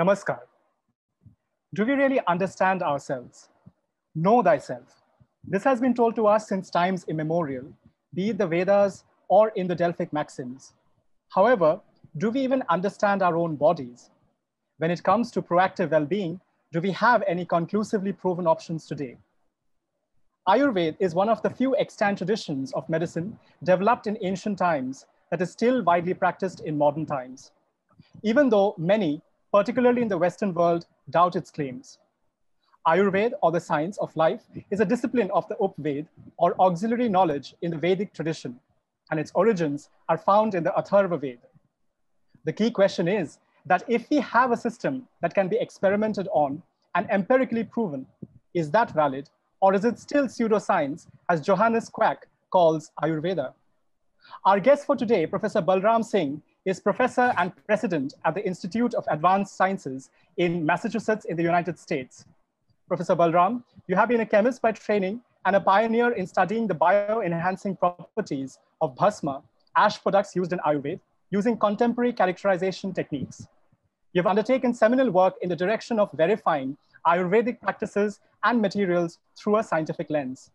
Namaskar. Do we really understand ourselves? Know thyself. This has been told to us since times immemorial, be it the Vedas or in the Delphic maxims. However, do we even understand our own bodies? When it comes to proactive well being, do we have any conclusively proven options today? Ayurveda is one of the few extant traditions of medicine developed in ancient times that is still widely practiced in modern times, even though many, particularly in the Western world, doubt its claims. Ayurveda, or the science of life, is a discipline of the Upved, or auxiliary knowledge in the Vedic tradition, and its origins are found in the Atharva Veda. The key question is that if we have a system that can be experimented on and empirically proven, is that valid, or is it still pseudoscience, as Johannes Quack calls Ayurveda? Our guest for today, Professor Balram Singh, is professor and president at the Institute of Advanced Sciences in Massachusetts in the United States. Professor Balram, you have been a chemist by training and a pioneer in studying the bio-enhancing properties of bhasma, ash products used in Ayurveda, using contemporary characterization techniques. You've undertaken seminal work in the direction of verifying Ayurvedic practices and materials through a scientific lens.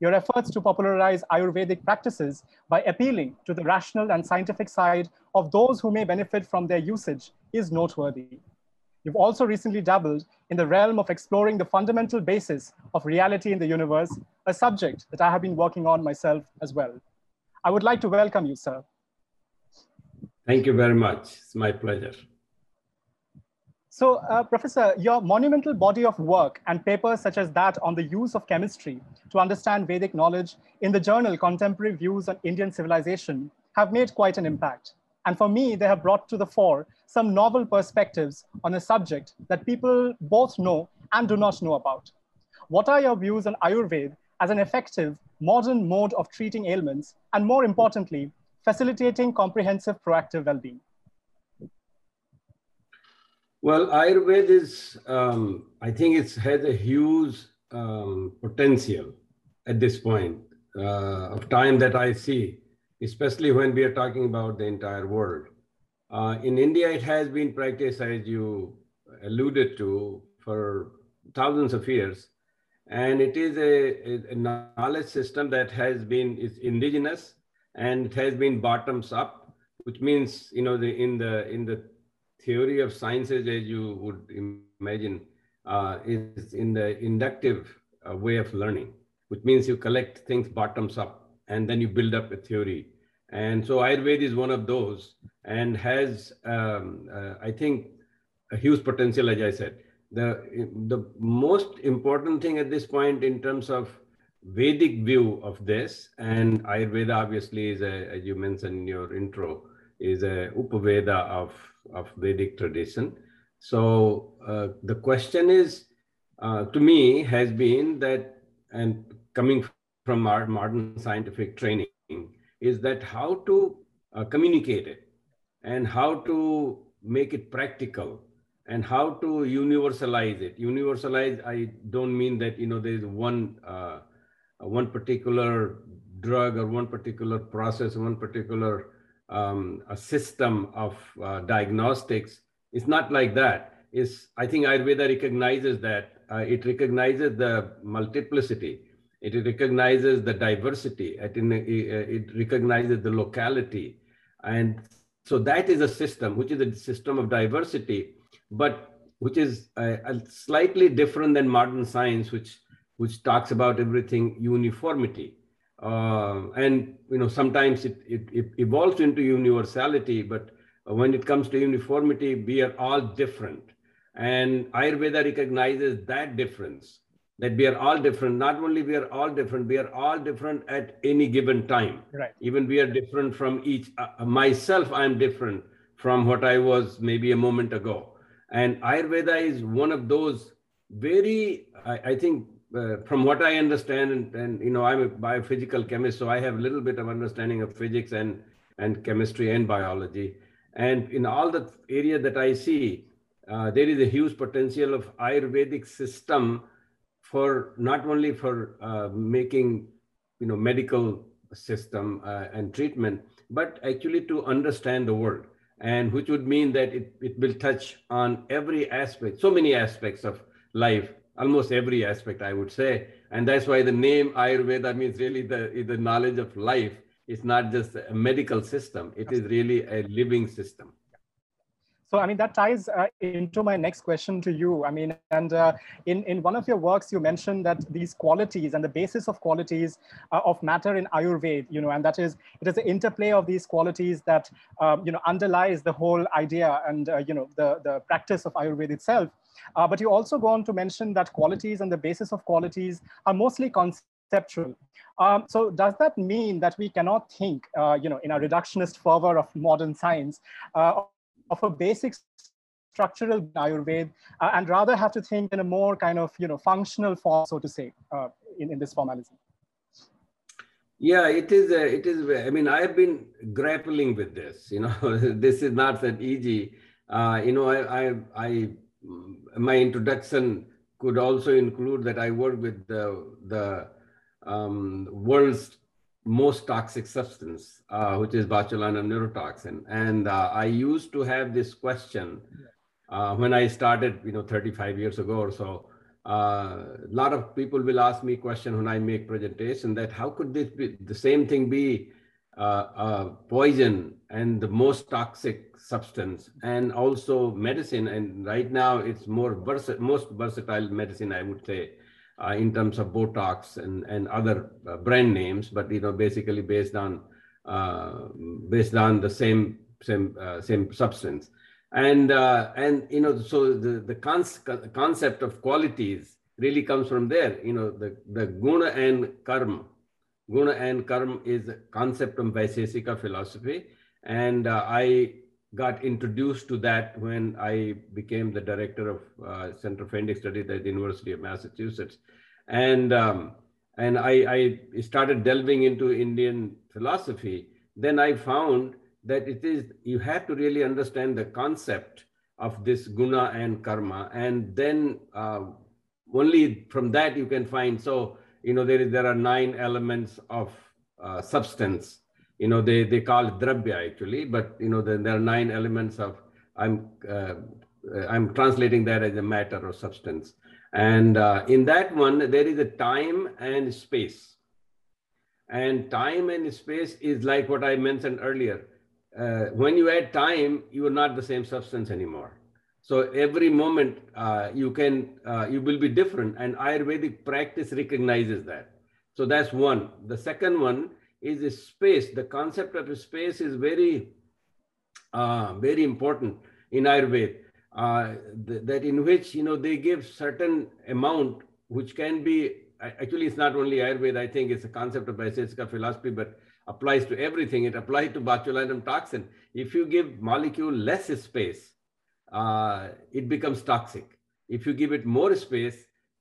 Your efforts to popularize Ayurvedic practices by appealing to the rational and scientific side of those who may benefit from their usage is noteworthy. You've also recently dabbled in the realm of exploring the fundamental basis of reality in the universe, a subject that I have been working on myself as well. I would like to welcome you, sir. Thank you very much. It's my pleasure. So, uh, Professor, your monumental body of work and papers such as that on the use of chemistry to understand Vedic knowledge in the journal Contemporary Views on Indian Civilization have made quite an impact. And for me, they have brought to the fore some novel perspectives on a subject that people both know and do not know about. What are your views on Ayurveda as an effective modern mode of treating ailments, and more importantly, facilitating comprehensive proactive well-being? Well, Ayurveda is, um, I think it's had a huge um, potential at this point uh, of time that I see especially when we are talking about the entire world. Uh, in India, it has been practiced, as you alluded to, for thousands of years. And it is a, a knowledge system that has been is indigenous and it has been bottoms up, which means, you know, the, in, the, in the theory of sciences, as you would imagine, uh, is in the inductive uh, way of learning, which means you collect things bottoms up and then you build up a theory. And so Ayurveda is one of those and has, um, uh, I think, a huge potential, as I said. The, the most important thing at this point in terms of Vedic view of this, and Ayurveda obviously is, a, as you mentioned in your intro, is a Upaveda of, of Vedic tradition. So uh, the question is, uh, to me, has been that, and coming from our modern scientific training is that how to uh, communicate it and how to make it practical and how to universalize it universalize i don't mean that you know there's one uh, one particular drug or one particular process one particular um, a system of uh, diagnostics it's not like that is i think ayurveda recognizes that uh, it recognizes the multiplicity it recognizes the diversity. It, it recognizes the locality. And so that is a system, which is a system of diversity, but which is a slightly different than modern science, which, which talks about everything uniformity. Uh, and you know sometimes it, it, it, evolves into universality but when it comes to uniformity we are all different and ayurveda recognizes that difference that we are all different. Not only we are all different, we are all different at any given time. Right. Even we are different from each. Uh, myself, I am different from what I was maybe a moment ago. And Ayurveda is one of those very, I, I think, uh, from what I understand, and, and, you know, I'm a biophysical chemist, so I have a little bit of understanding of physics and and chemistry and biology. And in all the area that I see, uh, there is a huge potential of Ayurvedic system for not only for uh, making you know medical system uh, and treatment but actually to understand the world and which would mean that it, it will touch on every aspect, so many aspects of life, almost every aspect, I would say. And that's why the name Ayurveda means really the, the knowledge of life. It's not just a medical system, it is really a living system. So, I mean, that ties uh, into my next question to you. I mean, and uh, in, in one of your works, you mentioned that these qualities and the basis of qualities uh, of matter in Ayurveda, you know, and that is, it is the interplay of these qualities that, um, you know, underlies the whole idea and, uh, you know, the, the practice of Ayurveda itself. Uh, but you also go on to mention that qualities and the basis of qualities are mostly conceptual. Um, so does that mean that we cannot think, uh, you know, in a reductionist fervor of modern science, uh, of a basic structural Ayurveda uh, and rather have to think in a more kind of, you know, functional form, so to say, uh, in, in this formalism? Yeah, it is. Uh, it is. I mean, I have been grappling with this. You know, this is not that easy. Uh, you know, I, I, I, my introduction could also include that I work with the the um, world's most toxic substance, uh, which is botulinum neurotoxin. And uh, I used to have this question uh, when I started, you know, 35 years ago or so. Uh, a lot of people will ask me question when I make presentation that how could this be the same thing be uh, poison and the most toxic substance and also medicine. And right now it's more vers- most versatile medicine, I would say uh, in terms of Botox and, and other uh, brand names, but you know basically based on uh, based on the same same uh, same substance, and uh, and you know so the the cons- concept of qualities really comes from there. You know the the guna and karma, guna and karma is a concept of Vaisesika philosophy, and uh, I got introduced to that when I became the director of uh, Center for Indic Studies at the University of Massachusetts. And, um, and I, I started delving into Indian philosophy. Then I found that it is, you have to really understand the concept of this guna and karma. And then uh, only from that you can find, so, you know, there, there are nine elements of uh, substance you know, they, they call it drabya actually, but you know, there, there are nine elements of, I'm, uh, I'm translating that as a matter or substance. And uh, in that one, there is a time and space. And time and space is like what I mentioned earlier. Uh, when you add time, you are not the same substance anymore. So every moment uh, you can, uh, you will be different and Ayurvedic practice recognizes that. So that's one. The second one is a space. The concept of space is very, uh, very important in Ayurveda. Uh, th that in which you know they give certain amount which can be actually it's not only Ayurveda. I think it's a concept of Vaisesika philosophy, but applies to everything. It applies to botulinum toxin. If you give molecule less space, uh, it becomes toxic. If you give it more space,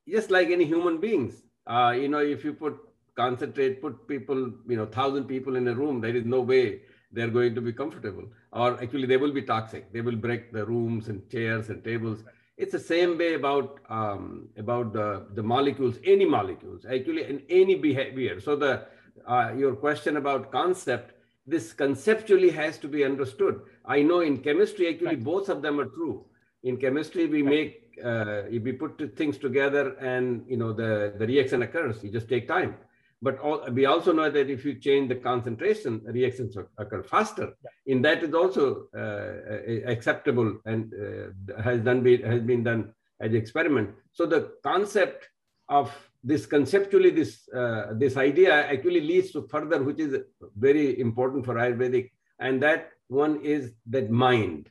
just like any human beings, uh, you know, if you put concentrate, put people, you know, thousand people in a room, there is no way they're going to be comfortable. Or actually, they will be toxic. They will break the rooms and chairs and tables. It's the same way about um, about the, the molecules, any molecules, actually, in any behavior. So the uh, your question about concept, this conceptually has to be understood. I know in chemistry, actually, right. both of them are true. In chemistry, we right. make uh, we put things together, and you know the the reaction occurs. You just take time. But all, we also know that if you change the concentration, reactions occur faster. Yeah. In that is also uh, acceptable and uh, has done be, has been done as experiment. So the concept of this conceptually this uh, this idea actually leads to further, which is very important for Ayurvedic, and that one is that mind.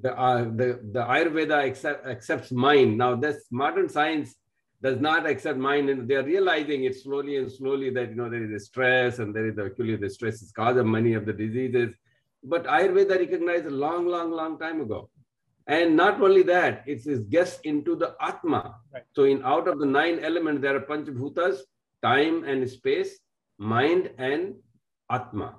The, uh, the, the Ayurveda accept, accepts mind. Now, this modern science does not accept mind and they're realizing it slowly and slowly that you know there is a stress and there is actually the stress is cause of many of the diseases but ayurveda recognized a long long long time ago and not only that it's this gets into the atma right. so in out of the nine elements there are panchabhutas time and space mind and atma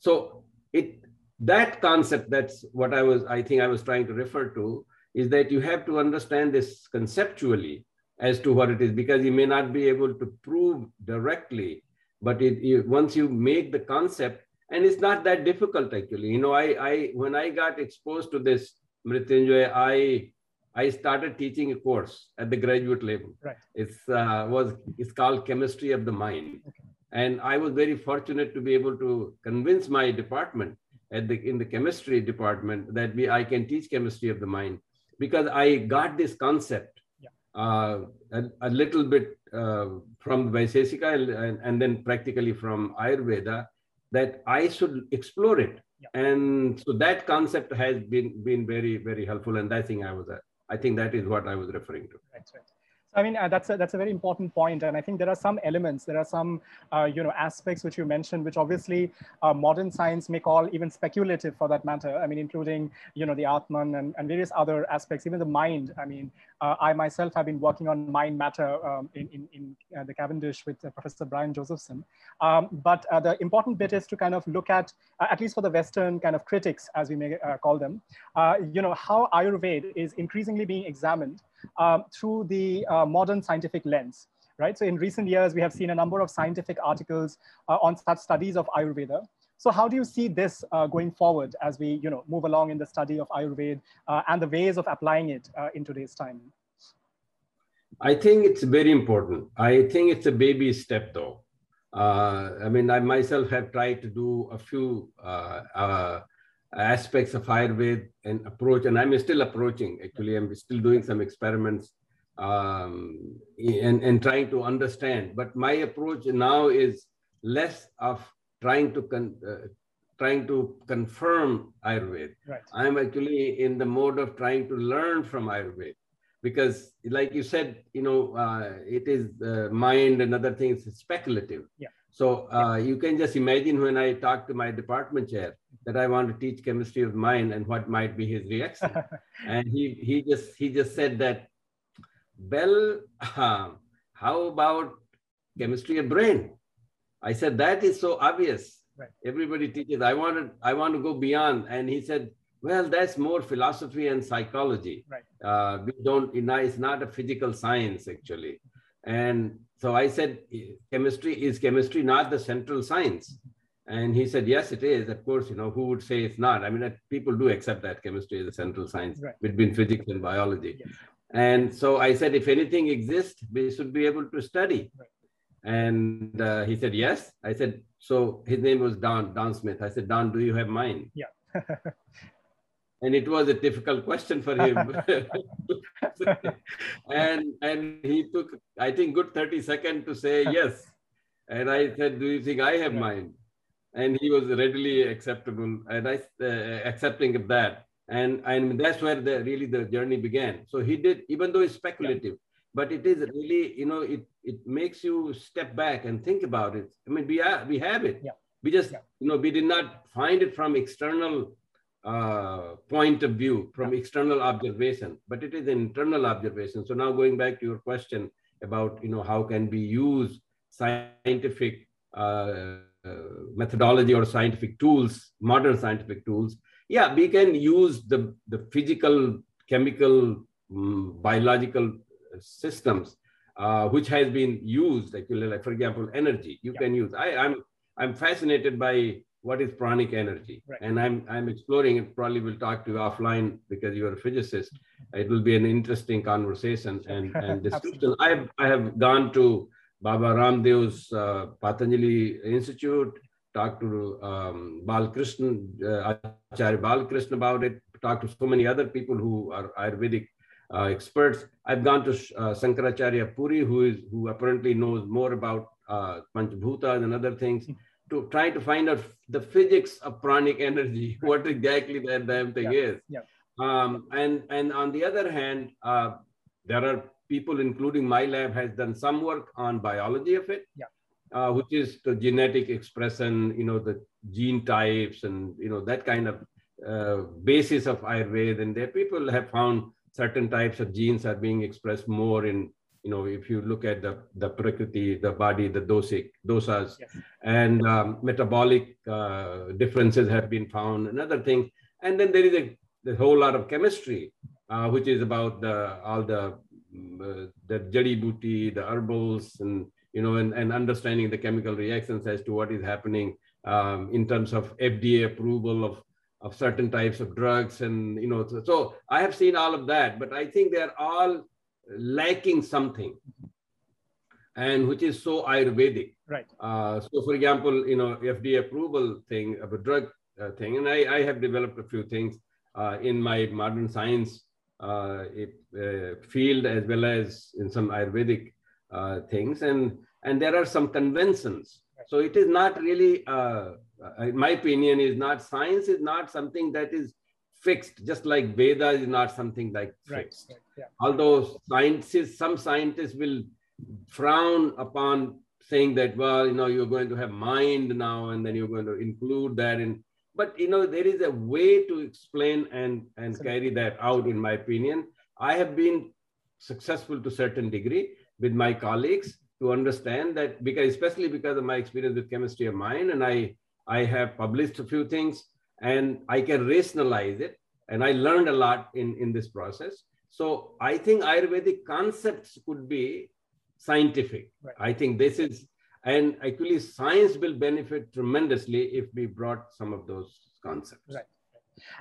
so it that concept that's what i was i think i was trying to refer to is that you have to understand this conceptually as to what it is because you may not be able to prove directly but it, once you make the concept and it's not that difficult actually. You know, I, I when I got exposed to this Mrityunjay, I I started teaching a course at the graduate level. Right. It's uh, was it's called Chemistry of the Mind, okay. and I was very fortunate to be able to convince my department at the in the chemistry department that we I can teach chemistry of the mind because I got this concept yeah. uh, a, a, little bit uh, from Vaisesika and, and then practically from Ayurveda that I should explore it. Yeah. And so that concept has been been very very helpful, and I think I was I think that is what I was referring to. That's right. I mean, uh, that's a, that's a very important point, and I think there are some elements, there are some uh, you know aspects which you mentioned, which obviously uh, modern science may call even speculative for that matter. I mean, including you know the Atman and, and various other aspects, even the mind. I mean, uh, I myself have been working on mind matter um, in in, in uh, the Cavendish with uh, Professor Brian Josephson. Um, but the important bit is to kind of look at, at least for the Western kind of critics, as we may call them, you know how Ayurveda is increasingly being examined um, through the uh, modern scientific lens, right? So in recent years, we have seen a number of scientific articles uh, on such studies of Ayurveda. So how do you see this uh, going forward as we you know, move along in the study of Ayurveda uh, and the ways of applying it uh, in today's time? I think it's very important. I think it's a baby step though. I mean, I myself have tried to do a few aspects of Ayurveda and approach, and I'm still approaching. Actually, I'm still doing some experiments um, and, and trying to understand. But my approach now is less of trying to con- uh, trying to confirm Ayurveda. Right. I'm actually in the mode of trying to learn from Ayurveda because, like you said, you know, uh, it is the mind and other things speculative. Yeah. So uh, you can just imagine when I talk to my department chair that I want to teach chemistry of mind and what might be his reaction. and he he just he just said that, well, uh, how about chemistry of brain? I said that is so obvious. Right. Everybody teaches. I wanted I want to go beyond. And he said, well, that's more philosophy and psychology. Right. Uh, we don't. It's not a physical science actually. And so I said, chemistry is chemistry not the central science? And he said, yes, it is. Of course, you know, who would say it's not? I mean, people do accept that chemistry is the central science right. between physics and biology. Yes. And so I said, if anything exists, we should be able to study. Right. And uh, he said, yes. I said, so his name was Don, Don Smith. I said, Don, do you have mine? Yeah. and it was a difficult question for him. And and he took i think good 30 seconds to say yes. And i said do you think i have mind and he was readily acceptable and i uh, accepting of that. And and that's where the really the journey began. So he did even though it's speculative yeah. but it is really you know it it makes you step back and think about it. I mean we are we have it. Yeah. we just yeah. you know we did not find it from external uh, point of view from external observation, but it is an internal observation. So now going back to your question about, you know, how can we use scientific uh, methodology or scientific tools, modern scientific tools. Yeah, we can use the, the physical, chemical, um, biological systems, uh, which has been used actually, like for example, energy. You yeah. can use. I, I'm I'm fascinated by what is pranic energy? Right. and i'm i'm exploring it probably will talk to you offline because you're a physicist. It will be an interesting conversation and, and discussion. I have i have gone to baba ramdev's uh, patanjali institute talked to um, balkrishna uh, acharya balkrishna about it talked to so many other people who are ayurvedic uh, experts. I've gone to uh, shankaracharya puri who is who apparently knows more about uh, panchabhutas and other things. Hmm to try to find out the physics of pranic energy, what exactly that damn thing yeah. is. Yeah. Um, and, and on the other hand, uh, there are people, including my lab, has done some work on biology of it, yeah. uh, which is the genetic expression, you know, the gene types and, you know, that kind of uh, basis of Ayurveda. And there people have found certain types of genes are being expressed more in you know, if you look at the, the prakriti, the body, the dosic, dosas, yes. and um, metabolic uh, differences have been found and other things. And then there is a the whole lot of chemistry, uh, which is about the all the mm, uh, the jadi booty, the herbals, and you know, and, and understanding the chemical reactions as to what is happening um, in terms of FDA approval of, of certain types of drugs. And, you know, so, so I have seen all of that, but I think they're all lacking something and which is so Ayurvedic. Right. Uh, so, for example, you know, FDA approval thing of a drug uh, thing, and I, I have developed a few things uh, in my modern science uh, it, uh, field as well as in some Ayurvedic uh, things, and and there are some conventions. So it is not really, in my opinion, is not science is not something that is fixed, just like Veda is not something like fixed. Right, right, yeah. Although scientists, some scientists will frown upon saying that, well, you know, you're going to have mind now, and then you're going to include that in. But you know, there is a way to explain and and carry that out. In my opinion, I have been successful to certain degree with my colleagues to understand that because especially because of my experience with chemistry of mind, and I I have published a few things and I can rationalize it. And I learned a lot in, in this process. So I think Ayurvedic concepts could be scientific. Right. I think this is, and actually science will benefit tremendously if we brought some of those concepts. Right.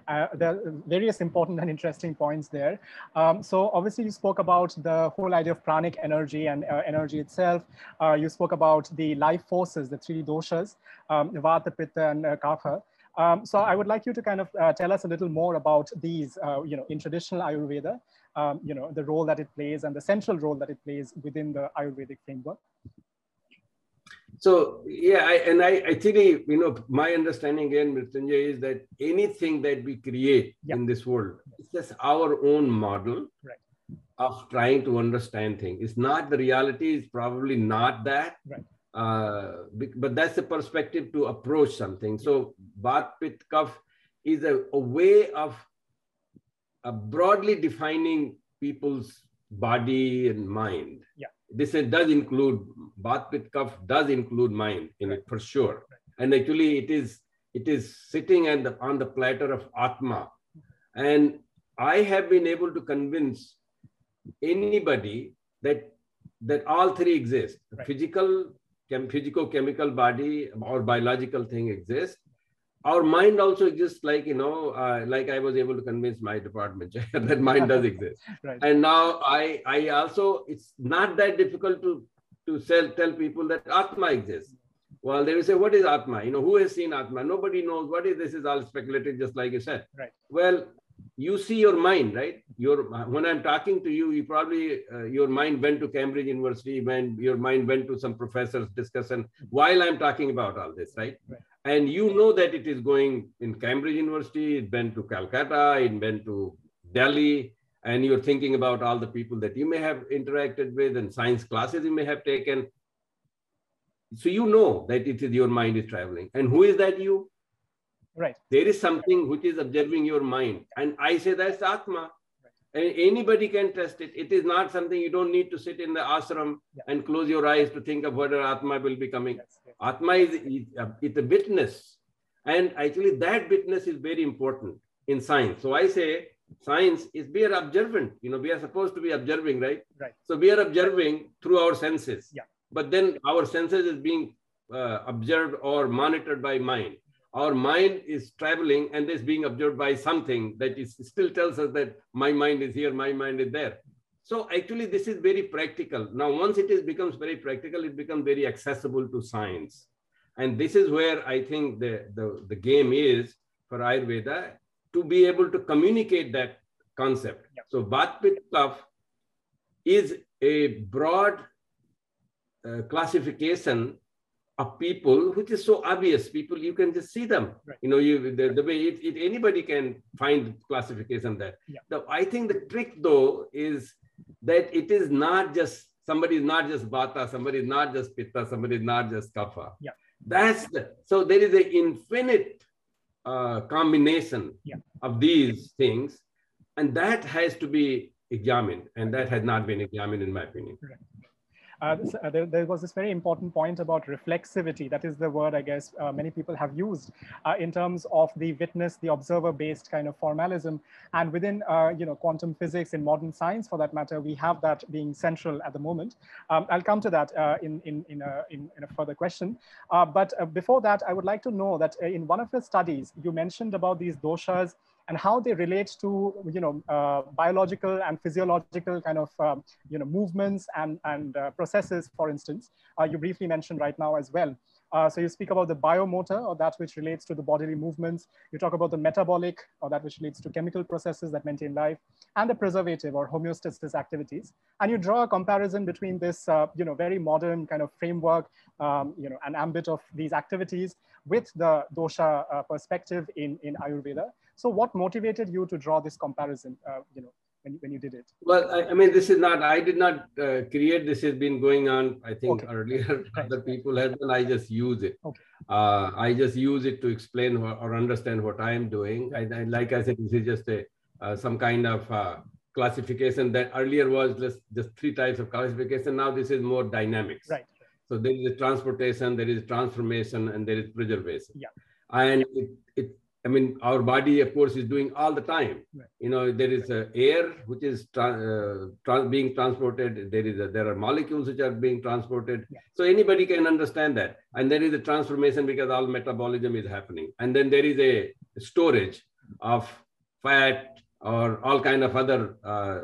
Uh, there are various important and interesting points there. Um, so obviously you spoke about the whole idea of pranic energy and uh, energy itself. Uh, you spoke about the life forces, the three doshas, um, Vata, Pitta, and uh, Kapha. Um, so I would like you to kind of uh, tell us a little more about these, uh, you know, in traditional Ayurveda, um, you know, the role that it plays and the central role that it plays within the Ayurvedic framework. So yeah, I, and I, I think you know my understanding again, Mrityunjay, is that anything that we create yeah. in this world it's just our own model right. of trying to understand things. It's not the reality. It's probably not that. Right. Uh, but that's the perspective to approach something. So Vat Pit is a, a way of uh, broadly defining people's body and mind. Yeah. This does include Vat Pit does include mind in right. it for sure. Right. And actually it is it is sitting the, on the platter of Atma. And I have been able to convince anybody that that all three exist. Right. Physical, chem- physico-chemical body or biological thing exists. Our mind also exists like you know uh, like i was able to convince my department that mind does exist. Right. and now i i also it's not that difficult to to sell, tell people that atma exists. Well they will say what is atma? You know who has seen atma? Nobody knows what is this is all speculative just like you said. Right. Well you see your mind, right? Your when I'm talking to you, you probably uh, your mind went to Cambridge University, when your mind went to some professor's discussion while I'm talking about all this, right? right? And you know that it is going in Cambridge University, it went to Calcutta, it went to Delhi, and you're thinking about all the people that you may have interacted with and science classes you may have taken. So you know that it is your mind is traveling. And who is that you? Right. There is something which is observing your mind. And I say that's Atma. And anybody can test it. It is not something you don't need to sit in the ashram yeah. and close your eyes to think of whether Atma will be coming. Yes, yes. Atma is, is it's a witness. And actually that witness is very important in science. So I say science is we are observant. You know, we are supposed to be observing, right? Right. So we are observing through our senses. Yeah. But then our senses is being uh, observed or monitored by mind our mind is traveling and is being observed by something that is still tells us that my mind is here, my mind is there. So actually, this is very practical. Now, once it is becomes very practical, it becomes very accessible to science. And this is where I think the, the, the game is for Ayurveda to be able to communicate that concept. Yeah. So Pit Kaph is a broad uh, classification of people, which is so obvious. People, you can just see them. Right. You know, you the, the way it, it, anybody can find classification there. Yeah. The, I think the trick though is that it is not just somebody is not just Vata, somebody is not just Pitta, somebody is not just Kapha. Yeah. That's the, so there is an infinite uh, combination yeah. of these things, and that has to be examined, and that has not been examined in my opinion. Right. Uh, uh, there, there, was this very important point about reflexivity. That is the word I guess uh, many people have used uh, in terms of the witness, the observer-based kind of formalism. And within uh, you know quantum physics in modern science, for that matter, we have that being central at the moment. Um, I'll come to that in in in a, in, in a further question. but before that, I would like to know that in one of your studies, you mentioned about these doshas and how they relate to you know uh, biological and physiological kind of um, you know movements and and uh, processes for instance uh, you briefly mentioned right now as well. Uh, so you speak about the biomotor or that which relates to the bodily movements. You talk about the metabolic or that which leads to chemical processes that maintain life and the preservative or homeostasis activities. And you draw a comparison between this uh, you know very modern kind of framework um, you know an ambit of these activities with the dosha uh, perspective in in ayurveda so what motivated you to draw this comparison, uh, you know, when, when you did it? Well, I, I, mean, this is not, I did not uh, create, this has been going on, I think okay. earlier, other people have done, I just use it. Okay. Uh, I just use it to explain or, or understand what I am doing. I, I, like I said, this is just a, uh, some kind of uh, classification that earlier was just, just three types of classification. Now this is more dynamics. Right. So there is transportation, there is transformation, and there is preservation. Yeah. And it, it I mean, our body, of course, is doing all the time. Right. You know, there is uh, air which is tra- uh, being transported. There is a, there are molecules which are being transported. Yeah. So anybody can understand that. And there is a transformation because all metabolism is happening. And then there is a storage of fat or all kind of other uh,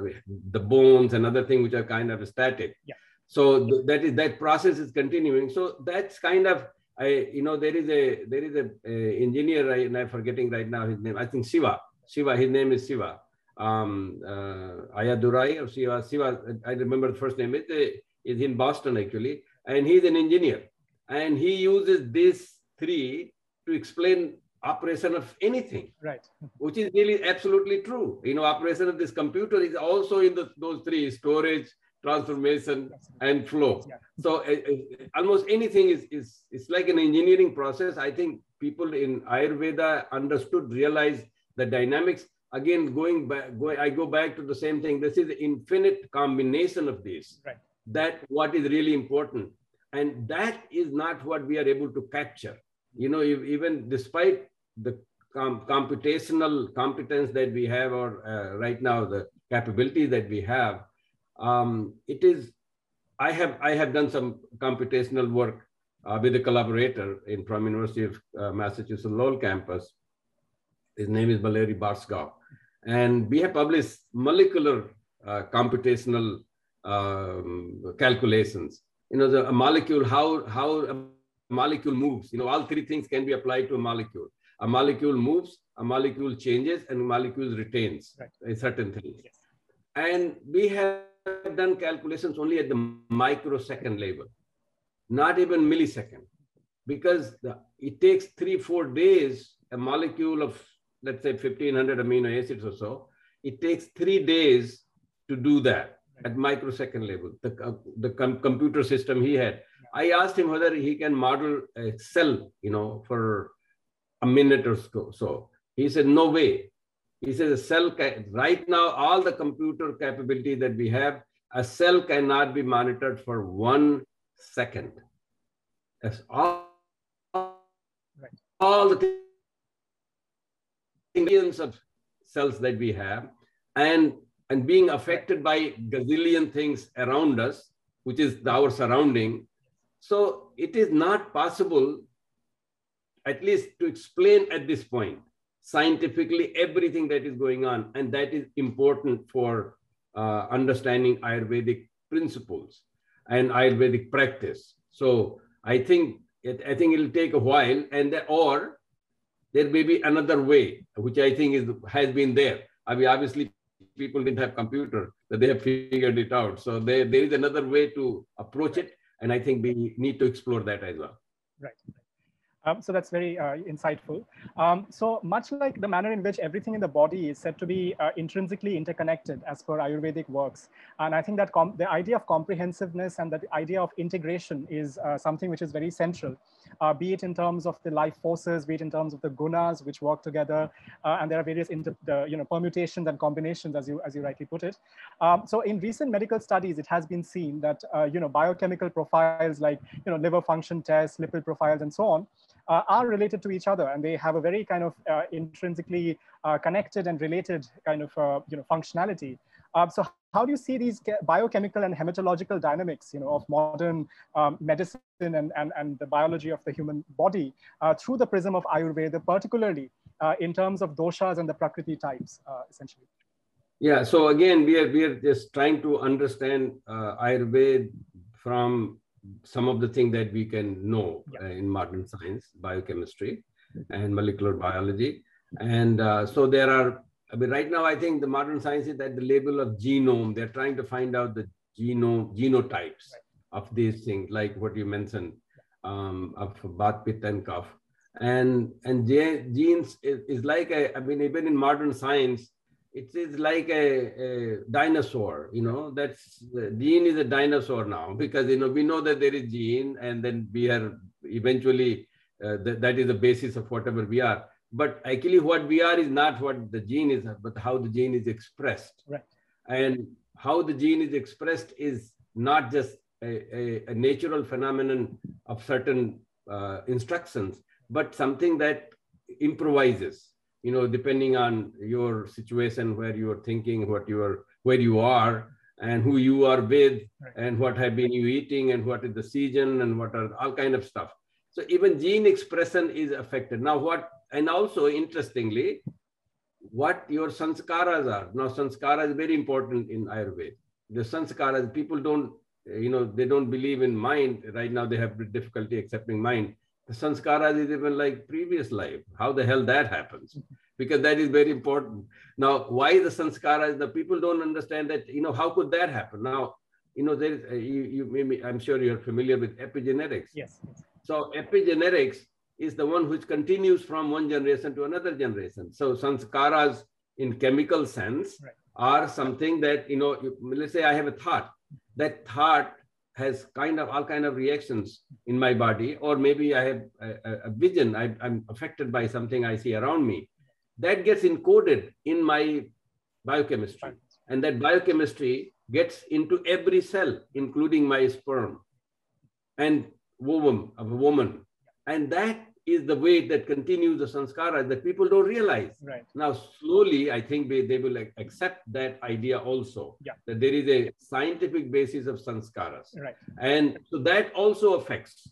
the bones and other things which are kind of static. Yeah. So th- that is that process is continuing. So that's kind of I, you know, there is a there is a, a engineer, right, and I'm forgetting right now his name. I think Shiva. Shiva. His name is Shiva. Um, uh, Ayyadurai or Shiva. Shiva. I remember the first name. It is in Boston actually, and he's an engineer, and he uses these three to explain operation of anything. Right. Which is really absolutely true. You know, operation of this computer is also in the, those three: storage, transformation and flow. Yeah. so uh, almost anything is, is it's like an engineering process. I think people in ayurveda understood realized the dynamics. Again going back going, i go back to the same thing. This is infinite combination of these right. that what is really important. And that is not what we are able to capture. You know even despite the com- computational competence that we have or uh, right now the capability that we have um, it is, I have, I have done some computational work uh, with a collaborator in from University of uh, Massachusetts Lowell campus. His name is Valeri Barsegov. And we have published molecular uh, computational um, calculations. You know, the, a molecule, how, how a molecule moves. You know, all three things can be applied to a molecule. A molecule moves, a molecule changes, and a molecule retains right. a certain thing. Yes. And we have have done calculations only at the microsecond level, not even millisecond, because the, it takes three, four days, a molecule of, let's say, 1500 amino acids or so, it takes three days to do that at microsecond level, the, uh, the com computer system he had. I asked him whether he can model a cell, you know, for a minute or so. so. He said, no way. He says a cell can, right now, all the computer capability that we have, a cell cannot be monitored for one second. That's all, right. all the millions of cells that we have and, and being affected by gazillion things around us, which is our surrounding. So it is not possible, at least to explain at this point scientifically everything that is going on. And that is important for uh, understanding Ayurvedic principles and Ayurvedic practice. So I think it, I think it'll take a while, and the, or there may be another way, which I think is has been there. I mean, obviously, people didn't have computer that they have figured it out. So there, there is another way to approach it, and I think we need to explore that as well. Right. Um, so that's very uh, insightful. Um, so much like the manner in which everything in the body is said to be uh, intrinsically interconnected as per Ayurvedic works. And I think that the idea of comprehensiveness and the idea of integration is uh, something which is very central, uh, be it in terms of the life forces, be it in terms of the gunas which work together. Uh, and there are various the, you know, permutations and combinations as you, as you rightly put it. Um, so in recent medical studies, it has been seen that, uh, you know, biochemical profiles like, you know, liver function tests, lipid profiles, and so on, uh, are related to each other and they have a very kind of uh, intrinsically uh, connected and related kind of uh, you know functionality. Um, so how do you see these biochemical and hematological dynamics you know of modern um, medicine and, and, and the biology of the human body uh, through the prism of Ayurveda, particularly uh, in terms of doshas and the prakriti types, essentially? Yeah, so again, we are, we are just trying to understand Ayurveda from some of the things that we can know yeah. uh, in modern science, biochemistry and molecular biology. And uh, so there are, I mean, right now, I think the modern science is at the level of genome. They're trying to find out the genome, genotypes right. of these things, like what you mentioned um, of bath, pitta, and kapha. And, and genes is, is like, a, I mean, even in modern science, it is like a, a, dinosaur you know? That's gene is a dinosaur now because you know we know that there is gene and then we are eventually uh, th that is the basis of whatever we are. But actually what we are is not what the gene is but how the gene is expressed. Right. And how the gene is expressed is not just a, a, a natural phenomenon of certain uh, instructions but something that improvises you know, depending on your situation, where you are thinking, what you are, where you are, and who you are with, right. and what have been you eating, and what is the season, and what are all kind of stuff. So even gene expression is affected. Now what, and also interestingly, what your sanskaras are. Now sanskara is very important in Ayurveda. The sanskaras, people don't, you know, they don't believe in mind. Right now they have difficulty accepting mind sanskaras is even like previous life. How the hell that happens? Because that is very important. Now, why the sanskaras? The people don't understand that, you know, how could that happen? Now, you know, there is, uh, you, you maybe, I'm sure you're familiar with epigenetics. Yes. yes. So epigenetics is the one which continues from one generation to another generation. So sanskaras in chemical sense right. are something that, you know, you, let's say I have a thought. That thought has kind of all kind of reactions in my body, or maybe I have a, a vision, I, am affected by something I see around me. That gets encoded in my biochemistry. And that biochemistry gets into every cell, including my sperm and ovum of a woman. And that is the way that continues the sanskara that people don't realize. Right. Now, slowly, I think they, they will accept that idea also, yeah. that there is a scientific basis of sanskaras. Right. And so that also affects.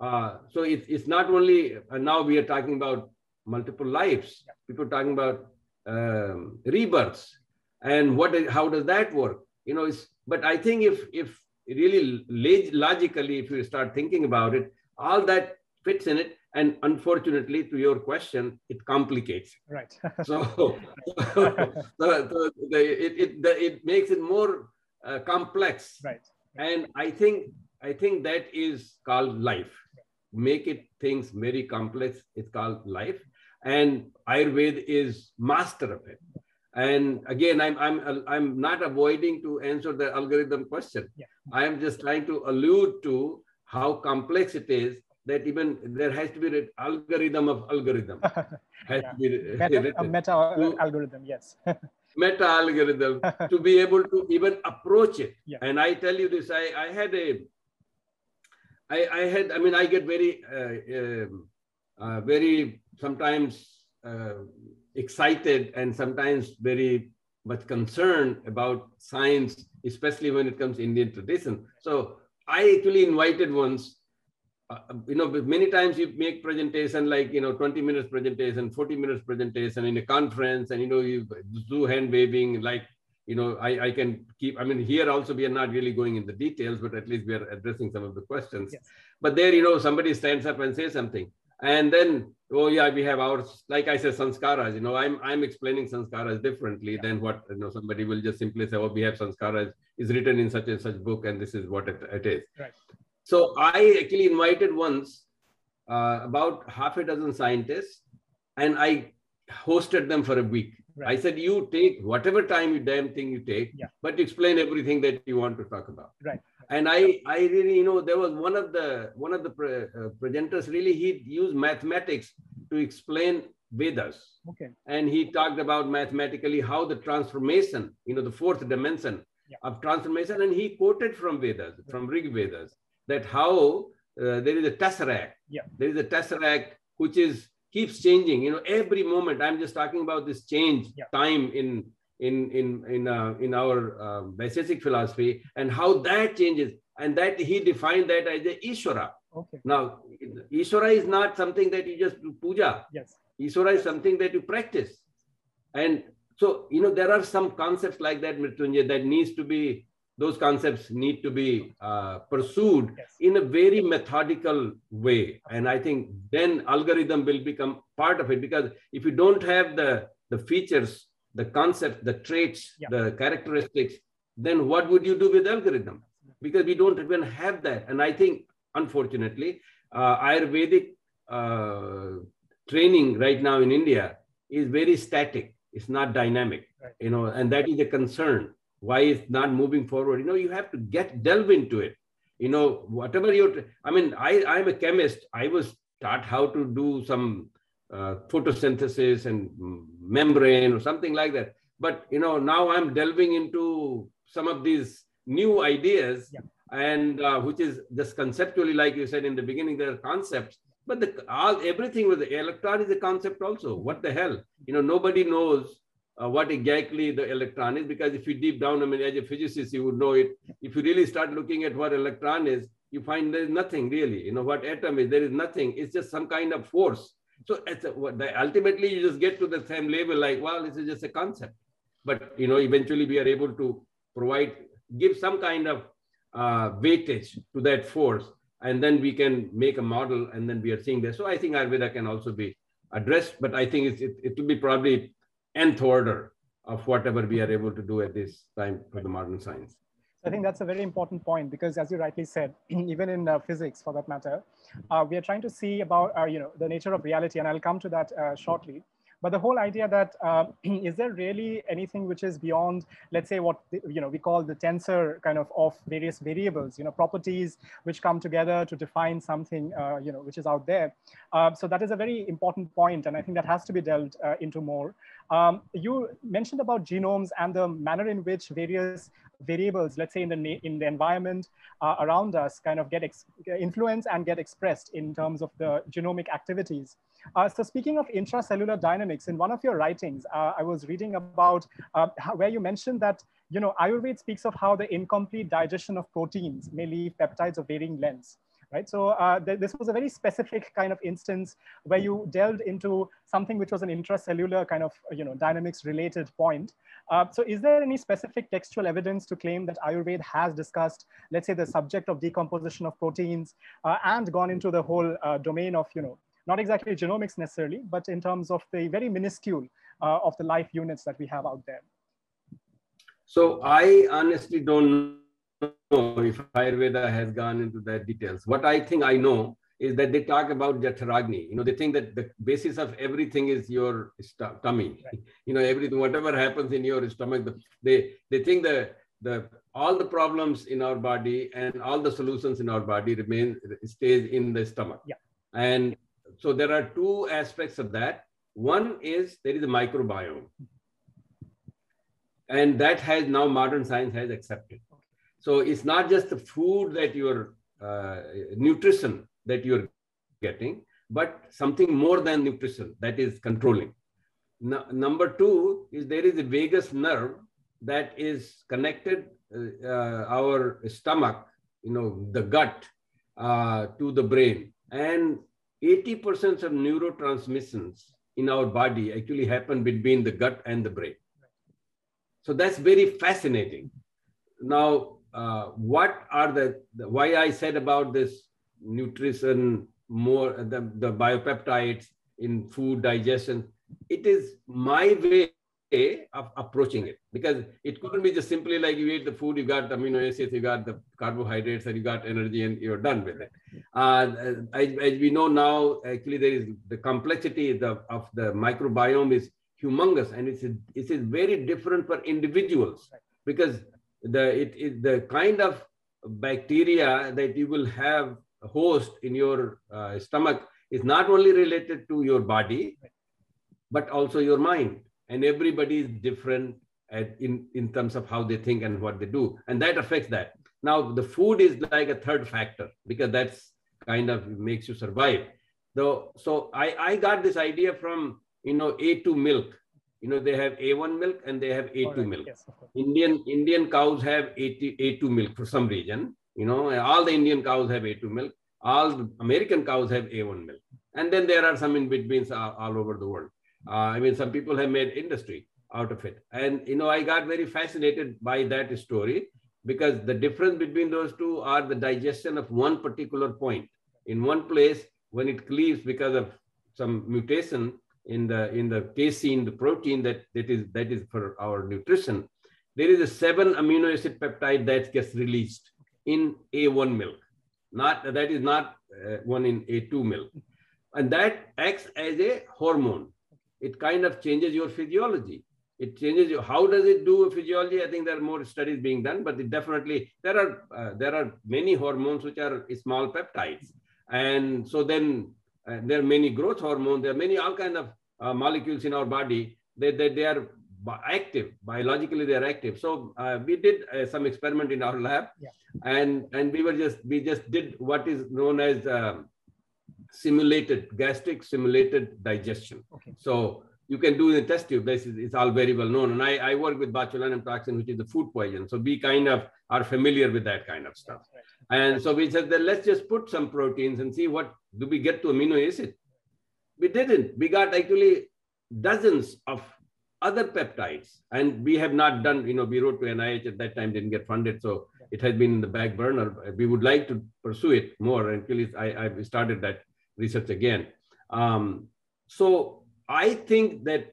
Uh, so it, it's not only, uh, now we are talking about multiple lives, yeah. people talking about um, rebirths and what how does that work? You know, it's, but I think if, if really logically, if you start thinking about it, all that fits in it and unfortunately to your question it complicates. Right. So, so, so the, it, it, the, it makes it more uh, complex. Right. And i think i think that is called life. Make it things very complex it's called life. And ayurveda is master of it. And again i'm i'm i'm not avoiding to answer the algorithm question. Yeah. i am just trying to allude to how complex it is that even there has to be an algorithm of algorithm. Has yeah. to be meta, a meta to, algorithm, yes. meta algorithm to be able to even approach it. Yeah. And I tell you this, I, I had a, I, I had, I mean, I get very, uh, um, uh, very sometimes uh, excited and sometimes very much concerned about science, especially when it comes to Indian tradition. So I actually invited once uh, you know, many times you make presentation like, you know, 20 minutes presentation, 40 minutes presentation in a conference and, you know, you do hand waving like, you know, I, I can keep, I mean, here also we are not really going in the details, but at least we are addressing some of the questions. Yes. But there, you know, somebody stands up and says something. And then, oh yeah, we have ours, like I said, sanskaras, you know, I'm, I'm explaining sanskaras differently yeah. than what, you know, somebody will just simply say, oh, we have sanskaras is written in such and such book and this is what it, it is. Right. So I actually invited once uh, about half a dozen scientists and I hosted them for a week. Right. I said, you take whatever time you damn thing you take, yeah. but explain everything that you want to talk about. Right. And I, I really, you know, there was one of the one of the pre, uh, presenters really he used mathematics to explain Vedas. Okay. And he talked about mathematically how the transformation, you know, the fourth dimension yeah. of transformation, and he quoted from Vedas, from Rig Vedas, that how uh, there is a tesseract. Yeah. There is a tesseract which is keeps changing. You know, every moment. I'm just talking about this change yeah. time in in in in uh, in our uh, Vaisheshik philosophy and how that changes. And that he defined that as the Ishvara. Okay. Now, Ishvara is not something that you just do puja. Yes. Ishvara is something that you practice. And so, you know, there are some concepts like that, Mrityunjay, that needs to be, those concepts need to be uh, pursued yes. in a very methodical way. And I think then algorithm will become part of it because if you don't have the, the features, the concept, the traits, yeah. the characteristics, then what would you do with algorithm? Because we don't even have that. And I think, unfortunately, uh, Ayurvedic uh, training right now in India is very static. It's not dynamic, right. you know, and that is a concern. Why it's not moving forward? You know, you have to get delve into it. You know, whatever you. I mean, I I'm a chemist. I was taught how to do some uh, photosynthesis and membrane or something like that. But you know, now I'm delving into some of these new ideas, yeah. and uh, which is just conceptually, like you said in the beginning, there are concepts but the all everything with the electron is a concept also. What the hell? You know, nobody knows uh, what exactly the electron is because if you deep down, I mean, as a physicist, you would know it. If you really start looking at what electron is, you find there is nothing really. You know what atom is? There is nothing. It's just some kind of force. So a, ultimately, you just get to the same level. Like, well, this is just a concept. But you know, eventually, we are able to provide, give some kind of uh, weightage to that force and then we can make a model and then we are seeing this. So I think Ayurveda can also be addressed, but I think it, it will be probably nth order of whatever we are able to do at this time for the modern science. I think that's a very important point because, as you rightly said, even in uh, physics, for that matter, uh, we are trying to see about uh, you know the nature of reality, and I'll come to that uh, shortly. But the whole idea that uh, is there really anything which is beyond, let's say, what you know we call the tensor kind of of various variables, you know, properties which come together to define something, uh, you know, which is out there. So that is a very important point, and I think that has to be delved into more. Um, you mentioned about genomes and the manner in which various variables, let's say in the in the environment uh, around us, kind of get influenced and get expressed in terms of the genomic activities. Uh, so speaking of intracellular dynamics, in one of your writings, uh, I was reading about uh, how, where you mentioned that, you know, Ayurveda speaks of how the incomplete digestion of proteins may leave peptides of varying lengths. Right, so uh, th this was a very specific kind of instance where you delved into something which was an intracellular kind of you know dynamics related point. Uh, so, is there any specific textual evidence to claim that Ayurveda has discussed, let's say, the subject of decomposition of proteins uh, and gone into the whole uh, domain of you know not exactly genomics necessarily, but in terms of the very minuscule uh, of the life units that we have out there? So I honestly don't know if Ayurveda has gone into that details. What I think I know is that they talk about Jatharagni. You know, they think that the basis of everything is your tummy. Right. You know, everything, whatever happens in your stomach, they they think that the all the problems in our body and all the solutions in our body remain stays in the stomach. Yeah. And so there are two aspects of that. One is there is a microbiome. And that has now modern science has accepted. So it's not just the food that you're, uh, nutrition that you're getting, but something more than nutrition that is controlling. No, number two is there is a vagus nerve that is connected uh, uh, our stomach, you know, the gut uh, to the brain. And 80% of neurotransmissions in our body actually happen between the gut and the brain. So that's very fascinating. Now, uh, what are the, the, why I said about this nutrition more the, the biopeptides in food digestion? It is my way of approaching it because it couldn't be just simply like you eat the food, you got the amino acids, you got the carbohydrates, and you got energy, and you're done with it. Uh, as, as, we know now, actually, there is the complexity the, of the microbiome is humongous, and it's it is very different for individuals because the it is the kind of bacteria that you will have host in your uh, stomach is not only related to your body, but also your mind. And everybody is different at, in, in terms of how they think and what they do. And that affects that. Now, the food is like a third factor because that's kind of makes you survive. Though, so I, I got this idea from, you know, A2 milk. You know, they have A1 milk and they have A2 right. milk. Yes, Indian Indian cows have A2, A2 milk for some reason. You know, all the Indian cows have A2 milk. All the American cows have A1 milk. And then there are some in betweens all, all over the world. Uh, I mean, some people have made industry out of it. And, you know, I got very fascinated by that story because the difference between those two are the digestion of one particular point. In one place, when it cleaves because of some mutation in the in the casein, the protein that, that is that is for our nutrition, there is a seven amino acid peptide that gets released in A1 milk. Not that is not uh, one in A2 milk. And that acts as a hormone. It kind of changes your physiology it changes you. How does it do physiology? I think there are more studies being done, but it definitely there are uh, there are many hormones which are small peptides, and so then uh, there are many growth hormones. There are many all kind of uh, molecules in our body. They, they they are active biologically. They are active. So uh, we did uh, some experiment in our lab, yeah. and and we were just we just did what is known as um, simulated gastric simulated digestion. Okay. So you can do in the test tube. This is, it's all very well known. And I, I work with botulinum toxin, which is the food poison. So we kind of are familiar with that kind of stuff. And so we said that let's just put some proteins and see what do we get to amino acid. We didn't. We got actually dozens of other peptides. And we have not done, you know, we wrote to NIH at that time, didn't get funded. So it has been in the back burner. We would like to pursue it more. And I, I started that research again. Um, so I think that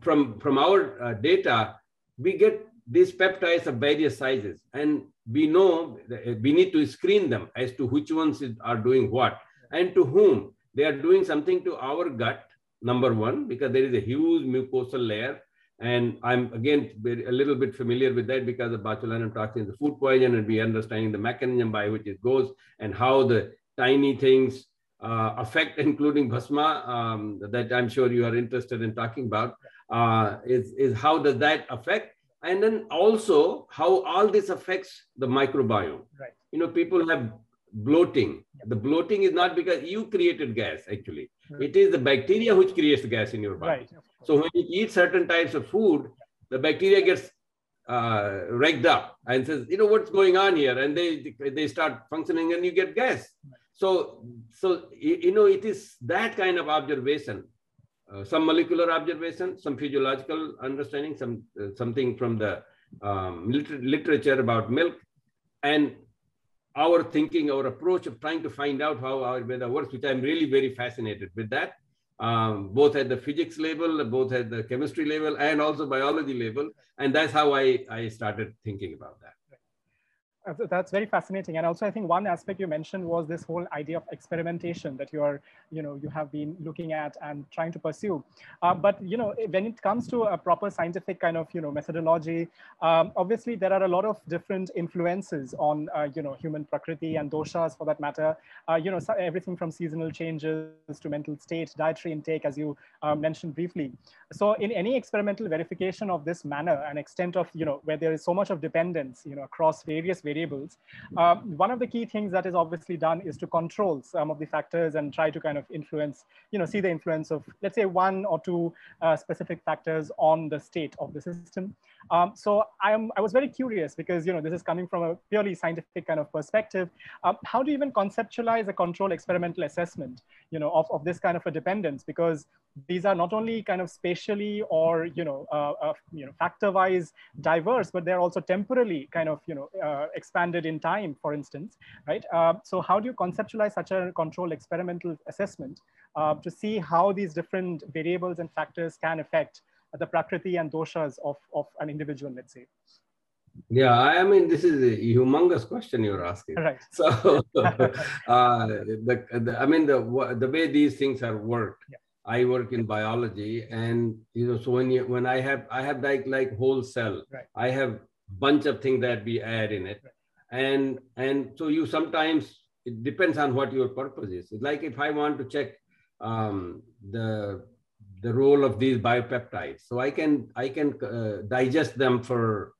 from, from our uh, data, we get these peptides of various sizes and we know we need to screen them as to which ones are doing what and to whom they are doing something to our gut number one because there is a huge mucosal layer and i'm again a little bit familiar with that because of botulinum toxin the food poison and we understanding the mechanism by which it goes and how the tiny things uh, affect, including Bhasma, um, that I'm sure you are interested in talking about, uh, is, is how does that affect? And then also how all this affects the microbiome. Right. You know, people have bloating. The bloating is not because you created gas, actually. Right. It is the bacteria which creates the gas in your body. Right. So when you eat certain types of food, the bacteria gets uh, wrecked up and says, you know, what's going on here? And they, they start functioning and you get gas. So, so you know, it is that kind of observation, uh, some molecular observation, some physiological understanding, some uh, something from the um, liter literature about milk, and our thinking, our approach of trying to find out how our Ayurveda works, which I'm really very fascinated with that, um, both at the physics level, both at the chemistry level, and also biology level. And that's how I, I started thinking about that. That's very fascinating. And also, I think one aspect you mentioned was this whole idea of experimentation that you are, you know, you have been looking at and trying to pursue. Uh, but, you know, when it comes to a proper scientific kind of, you know, methodology, um, obviously there are a lot of different influences on, uh, you know, human prakriti and doshas for that matter. Uh, you know, so everything from seasonal changes to mental state, dietary intake, as you uh, mentioned briefly. So in any experimental verification of this manner and extent of, you know, where there is so much of dependence, you know, across various variables. Uh, one of the key things that is obviously done is to control some of the factors and try to kind of influence, you know, see the influence of, let's say, one or two uh, specific factors on the state of the system. Um, so I, am, I was very curious because, you know, this is coming from a purely scientific kind of perspective. Um, how do you even conceptualize a control experimental assessment, you know, of, of this kind of a dependence? Because these are not only kind of spatially or you know uh, uh, you know factor wise diverse but they're also temporally kind of you know uh, expanded in time for instance right uh, so how do you conceptualize such a controlled experimental assessment uh, to see how these different variables and factors can affect the prakriti and doshas of, of an individual let's say Yeah, I mean, this is a humongous question you're asking. Right. So, uh, the, the, I mean, the the way these things are worked. Yeah. I work in biology, and you know, so when you when I have I have like like whole cell, right. I have bunch of things that we add in it, right. and and so you sometimes it depends on what your purpose is. Like if I want to check um, the the role of these biopeptides, so I can I can uh, digest them for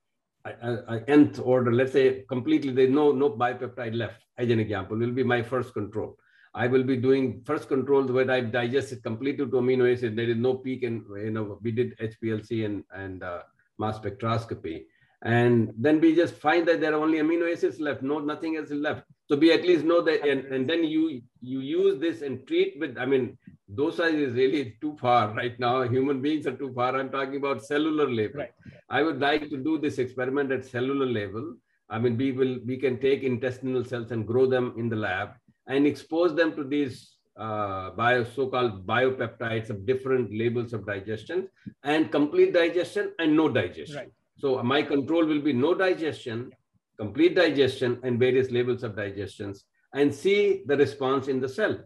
a, nth order, let's say completely, there's no, no bipeptide left, as an example, will be my first control. I will be doing first control where I digest it completely to amino acid. There is no peak and you know, we did HPLC and, and uh, mass spectroscopy. And then we just find that there are only amino acids left, no, nothing else is left. So we at least know that, and, and then you you use this and treat with, I mean, dosha is really too far right now. Human beings are too far. I'm talking about cellular level. Right. I would like to do this experiment at cellular level. I mean, we will we can take intestinal cells and grow them in the lab and expose them to these uh, bio so-called biopeptides of different labels of digestion and complete digestion and no digestion. Right. So my control will be no digestion, complete digestion, and various levels of digestions, and see the response in the cell.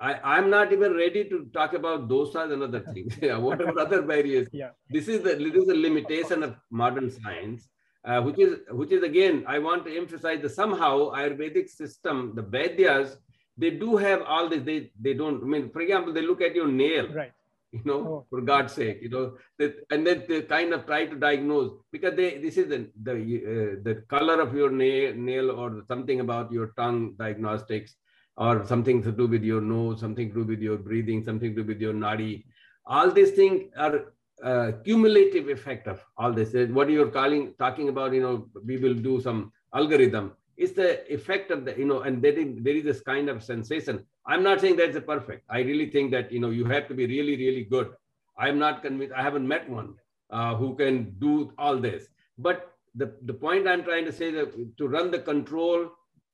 I, am not even ready to talk about doshas and other things. Whatever other barriers. Yeah. This is the this is the limitation of modern science, uh, which is which is again I want to emphasize that somehow Ayurvedic system, the Vaidyas, they do have all this. They they don't. I mean, for example, they look at your nail. Right. You know, oh. for God's sake, you know, they, and then they kind of try to diagnose because they this is the the uh, the color of your nail, nail or something about your tongue diagnostics or something to do with your nose, something to do with your breathing, something to do with your nadi. All these things are uh, cumulative effect of all this. What you're calling, talking about, you know, we will do some algorithm. It's the effect of the, you know, and there is, there is this kind of sensation. I'm not saying that's a perfect. I really think that, you know, you have to be really, really good. I'm not convinced. I haven't met one uh, who can do all this. But the, the point I'm trying to say that to run the control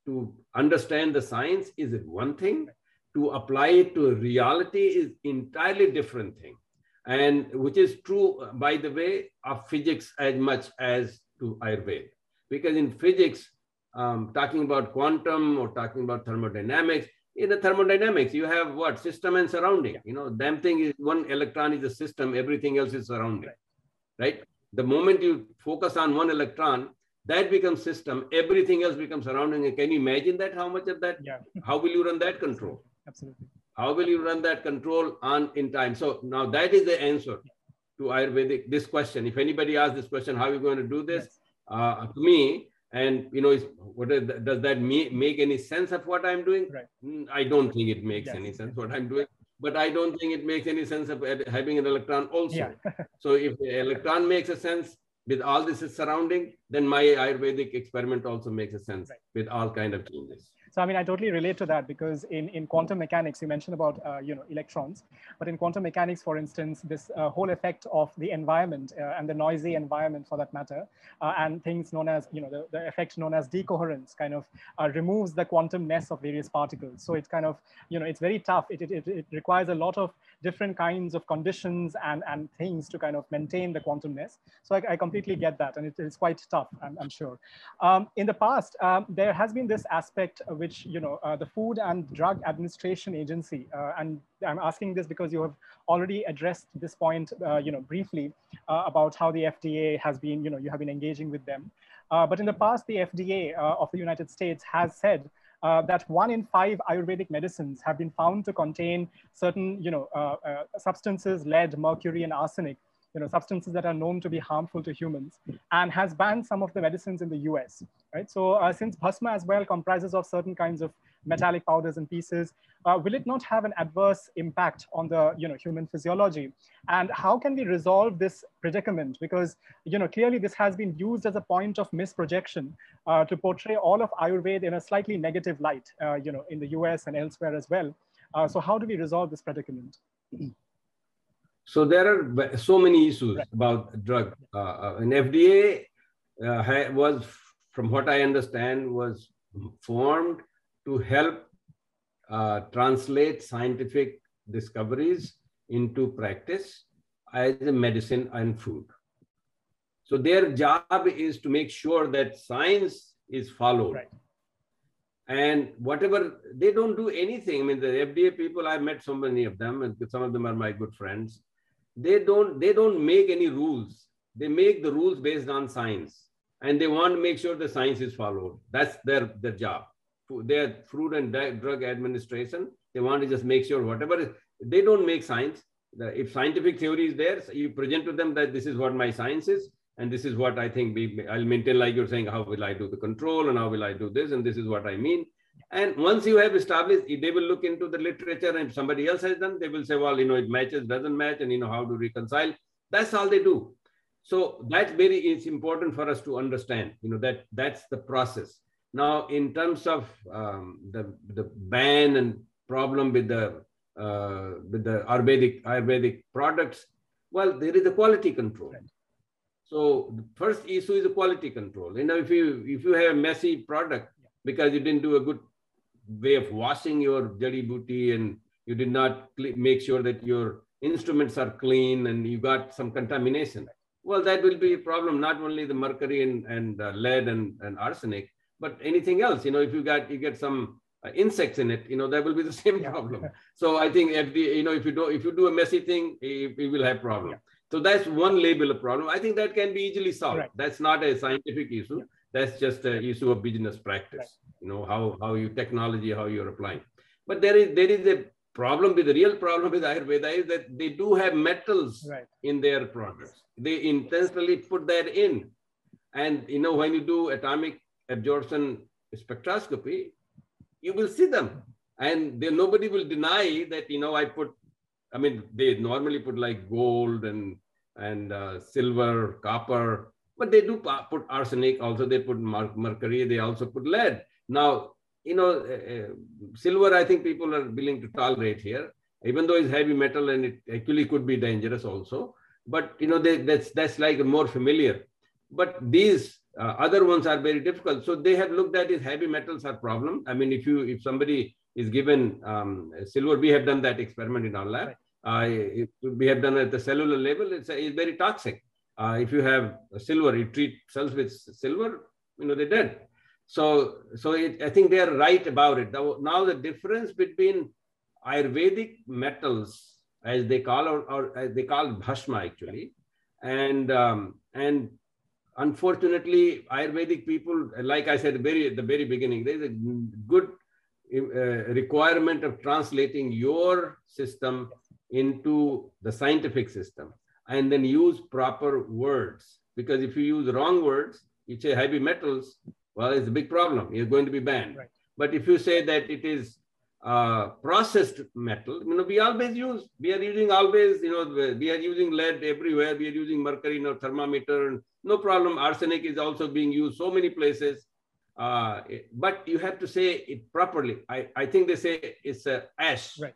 to understand the science is one thing to apply it to reality is entirely different thing and which is true by the way of physics as much as to ayurveda because in physics um, talking about quantum or talking about thermodynamics in the thermodynamics you have what? System and surrounding. You know damn thing is one electron is a system everything else is surrounding right. the moment you focus on one electron that becomes system. Everything else becomes surrounding. Can you imagine that? How much of that? Yeah. How will you run that control? Absolutely. How will you run that control on in time? So now that is the answer to ayurvedic this question. If anybody asks this question how are you going to do this? Yes. uh, to me and you know what is, does that make any sense of what i'm doing right. Mm, i don't think it makes yes. any sense what i'm doing but i don't think it makes any sense of having an electron also yeah. so if the electron makes a sense with all this is surrounding, then my Ayurvedic experiment also makes a sense right. with all kind of changes. So, I mean, I totally relate to that because in, in quantum mechanics, you mentioned about, uh, you know, electrons, but in quantum mechanics, for instance, this uh, whole effect of the environment uh, and the noisy environment for that matter, uh, and things known as, you know, the, the effect known as decoherence kind of uh, removes the quantumness of various particles. So it's kind of, you know, it's very tough. It, it, it requires a lot of different kinds of conditions and, and things to kind of maintain the quantumness. So I, I completely get that. And it, it's quite tough, I'm, I'm sure. Um, in the past, um, there has been this aspect which, you know, uh, the Food and Drug Administration Agency, uh, and I'm asking this because you have already addressed this point, uh, you know, briefly about how the FDA has been, you know, you have been engaging with them. But in the past, the FDA of the United States has said uh, that one in five Ayurvedic medicines have been found to contain certain, you know, uh, uh, substances, lead, mercury, and arsenic, you know, substances that are known to be harmful to humans, and has banned some of the medicines in the US, right? So uh, since bhasma as well comprises of certain kinds of metallic powders and pieces, uh, will it not have an adverse impact on the you know, human physiology? And how can we resolve this predicament? Because you know, clearly this has been used as a point of misprojection uh, to portray all of Ayurveda in a slightly negative light, uh, you know, in the US and elsewhere as well. Uh, so how do we resolve this predicament? So there are so many issues right. about drug. Uh, uh, and FDA was, from what I understand, was formed to help uh, translate scientific discoveries into practice as a medicine and food. So their job is to make sure that science is followed. Right. And whatever, they don't do anything. I mean, the FDA people, I've met so many of them, and some of them are my good friends. They don't, they don't make any rules. They make the rules based on science. And they want to make sure the science is followed. That's their, their job. Their Food and Drug Administration, they want to just make sure whatever is, they don't make science. If scientific theory is there, you present to them that this is what my science is, and this is what I think we, I'll maintain, like you're saying, how will I do the control and how will I do this? And this is what I mean. And once you have established, they will look into the literature and somebody else has done, they will say, well, you know, it matches, doesn't match, and you know, how to reconcile. That's all they do. So that's very, it's important for us to understand, you know, that that's the process. Now, in terms of um, the, the ban and problem with the, uh, with the Ayurvedic, Ayurvedic products, well, there is a quality control. Right so the first issue is the quality control. You know, if you if you have a messy product because you didn't do a good way of washing your jadi booty and you did not make sure that your instruments are clean and you got some contamination, well, that will be a problem. Not only the mercury and, and uh, lead and, and arsenic, but anything else. You know, if you got you get some uh, insects in it, you know, that will be the same yeah. problem. So I think FDA, you know, if you do if you do a messy thing, you, you will have problem. Yeah. So that's one label of problem. I think that can be easily solved. Right. That's not a scientific issue. Yeah. That's just an issue of business practice. You know how how you technology how you're applying. But there is there is a problem with the real problem with Ayurveda is that they do have metals right. in their products. They intentionally put that in, and you know when you do atomic absorption spectroscopy, you will see them, and there nobody will deny that you know I put. I mean, they normally put like gold and and uh, silver, copper, but they do put arsenic. Also, they put mercury. They also put lead. Now, you know, uh, silver. I think people are willing to tolerate here, even though it's heavy metal and it actually could be dangerous also. But you know, they, that's that's like more familiar. But these uh, other ones are very difficult. So they have looked at it. Heavy metals are problem. I mean, if you if somebody is given um, silver, we have done that experiment in our lab. Right uh, we have done at the cellular level, it's, it's very toxic. Uh, if you have silver, you treat cells with silver, you know, they're dead. So, so it, I think they're right about it. Now, the difference between Ayurvedic metals, as they call, or, or as they call bhasma actually, and um, and unfortunately, Ayurvedic people, like I said, very at the very beginning, there's a good uh, requirement of translating your system into the scientific system and then use proper words. Because if you use wrong words, you say heavy metals, well, it's a big problem. You're going to be banned. Right. But if you say that it is uh, processed metal, you know, we always use, we are using always, you know, we are using lead everywhere. We are using mercury in our thermometer. And No problem. Arsenic is also being used so many places. Uh, but you have to say it properly. I, I think they say it's a ash. Right.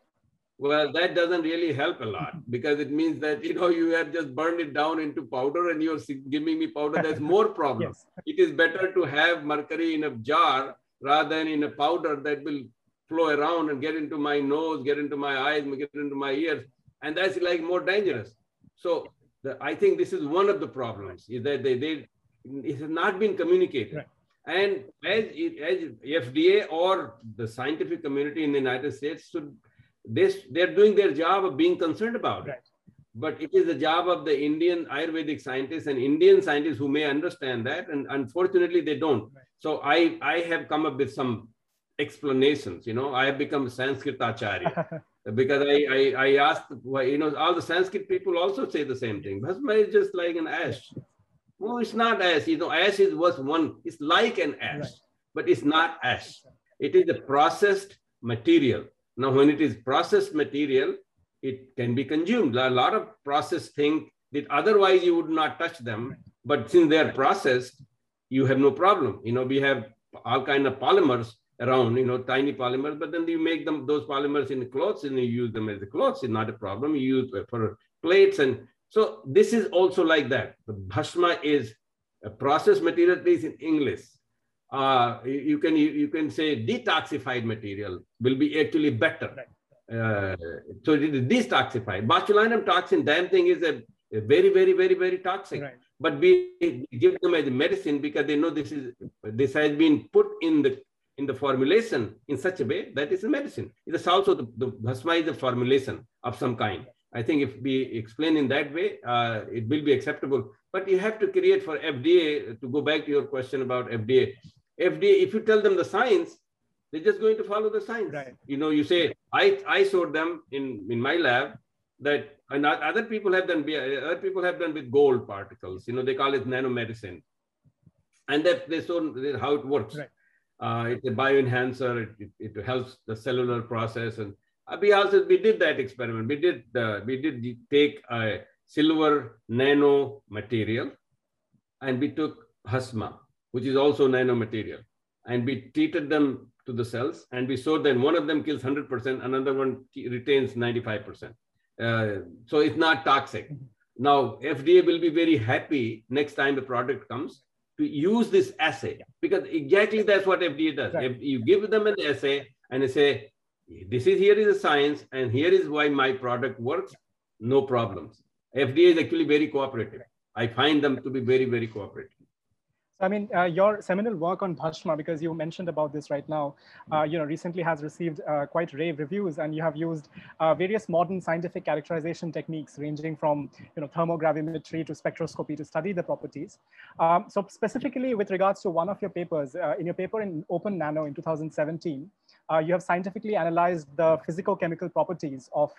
Well, that doesn't really help a lot because it means that you know you have just burned it down into powder and you're giving me powder. There's more problem. yes. It is better to have mercury in a jar rather than in a powder that will flow around and get into my nose, get into my eyes, get into my ears, and that's like more dangerous. So the, I think this is one of the problems is that they, they it has not been communicated. Right. And as, it, as FDA or the scientific community in the United States should they, they're doing their job of being concerned about right. it. But it is the job of the Indian Ayurvedic scientists and Indian scientists who may understand that. And unfortunately, they don't. Right. So I, I have come up with some explanations. You know, I have become Sanskrit acharya because I, I, I asked, you know, all the Sanskrit people also say the same thing. Bhasma is just like an ash. No, it's not ash. You know, ash is was one. It's like an ash, right. but it's not ash. It is a processed material. Now, when it is processed material, it can be consumed. A lot of processed things that otherwise you would not touch them, but since they are processed, you have no problem. You know, we have all kind of polymers around, you know, tiny polymers, but then you make them those polymers in clothes and you use them as the clothes. It's not a problem. You use for plates and so this is also like that. The bhasma is a processed material, at least in English uh, you can you, you, can say detoxified material will be actually better. Uh, so it is detoxified. Botulinum toxin, damn thing is a, a, very, very, very, very toxic. Right. but we give them as medicine because they know this is this has been put in the in the formulation in such a way that it's a medicine. It is also the, the bhasma is a formulation of some kind. I think if we explain in that way, uh, it will be acceptable. But you have to create for FDA, to go back to your question about FDA, FDA, if you tell them the science, they're just going to follow the science. Right. You know, you say, I, I showed them in, in my lab that and other people have done other people have done with gold particles. You know, they call it nanomedicine. And that they show how it works. Right. Uh, it's a bioenhancer. It, it, it, helps the cellular process. And uh, we also we did that experiment. We did uh, we did take a silver nano material, and we took bhasma, which is also nanomaterial, and we treated them to the cells, and we saw that one of them kills 100%, another one retains 95%. Uh, so it's not toxic. Now, FDA will be very happy next time the product comes to use this assay because exactly that's what FDA does. Right. If you give them an assay and they say, this is here is a science and here is why my product works, no problems. FDA is actually very cooperative. I find them to be very, very cooperative. I mean, uh, your seminal work on Bhasma, because you mentioned about this right now, uh, you know, recently has received uh, quite rave reviews, and you have used uh, various modern scientific characterization techniques, ranging from you know thermogravimetry to spectroscopy to study the properties. Um, so specifically with regards to one of your papers, uh, in your paper in Open Nano in 2017, uh, you have scientifically analyzed the physicochemical properties of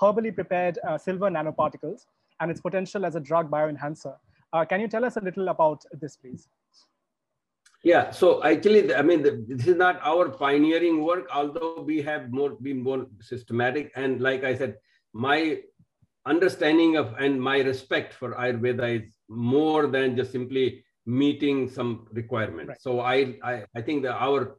herbally prepared silver nanoparticles and its potential as a drug bioenhancer. Uh, can you tell us a little about this, please? Yeah, so actually, I mean, this is not our pioneering work, although we have more been more systematic. And like I said, my understanding of and my respect for Ayurveda is more than just simply meeting some requirements. Right. So I, I, I think that our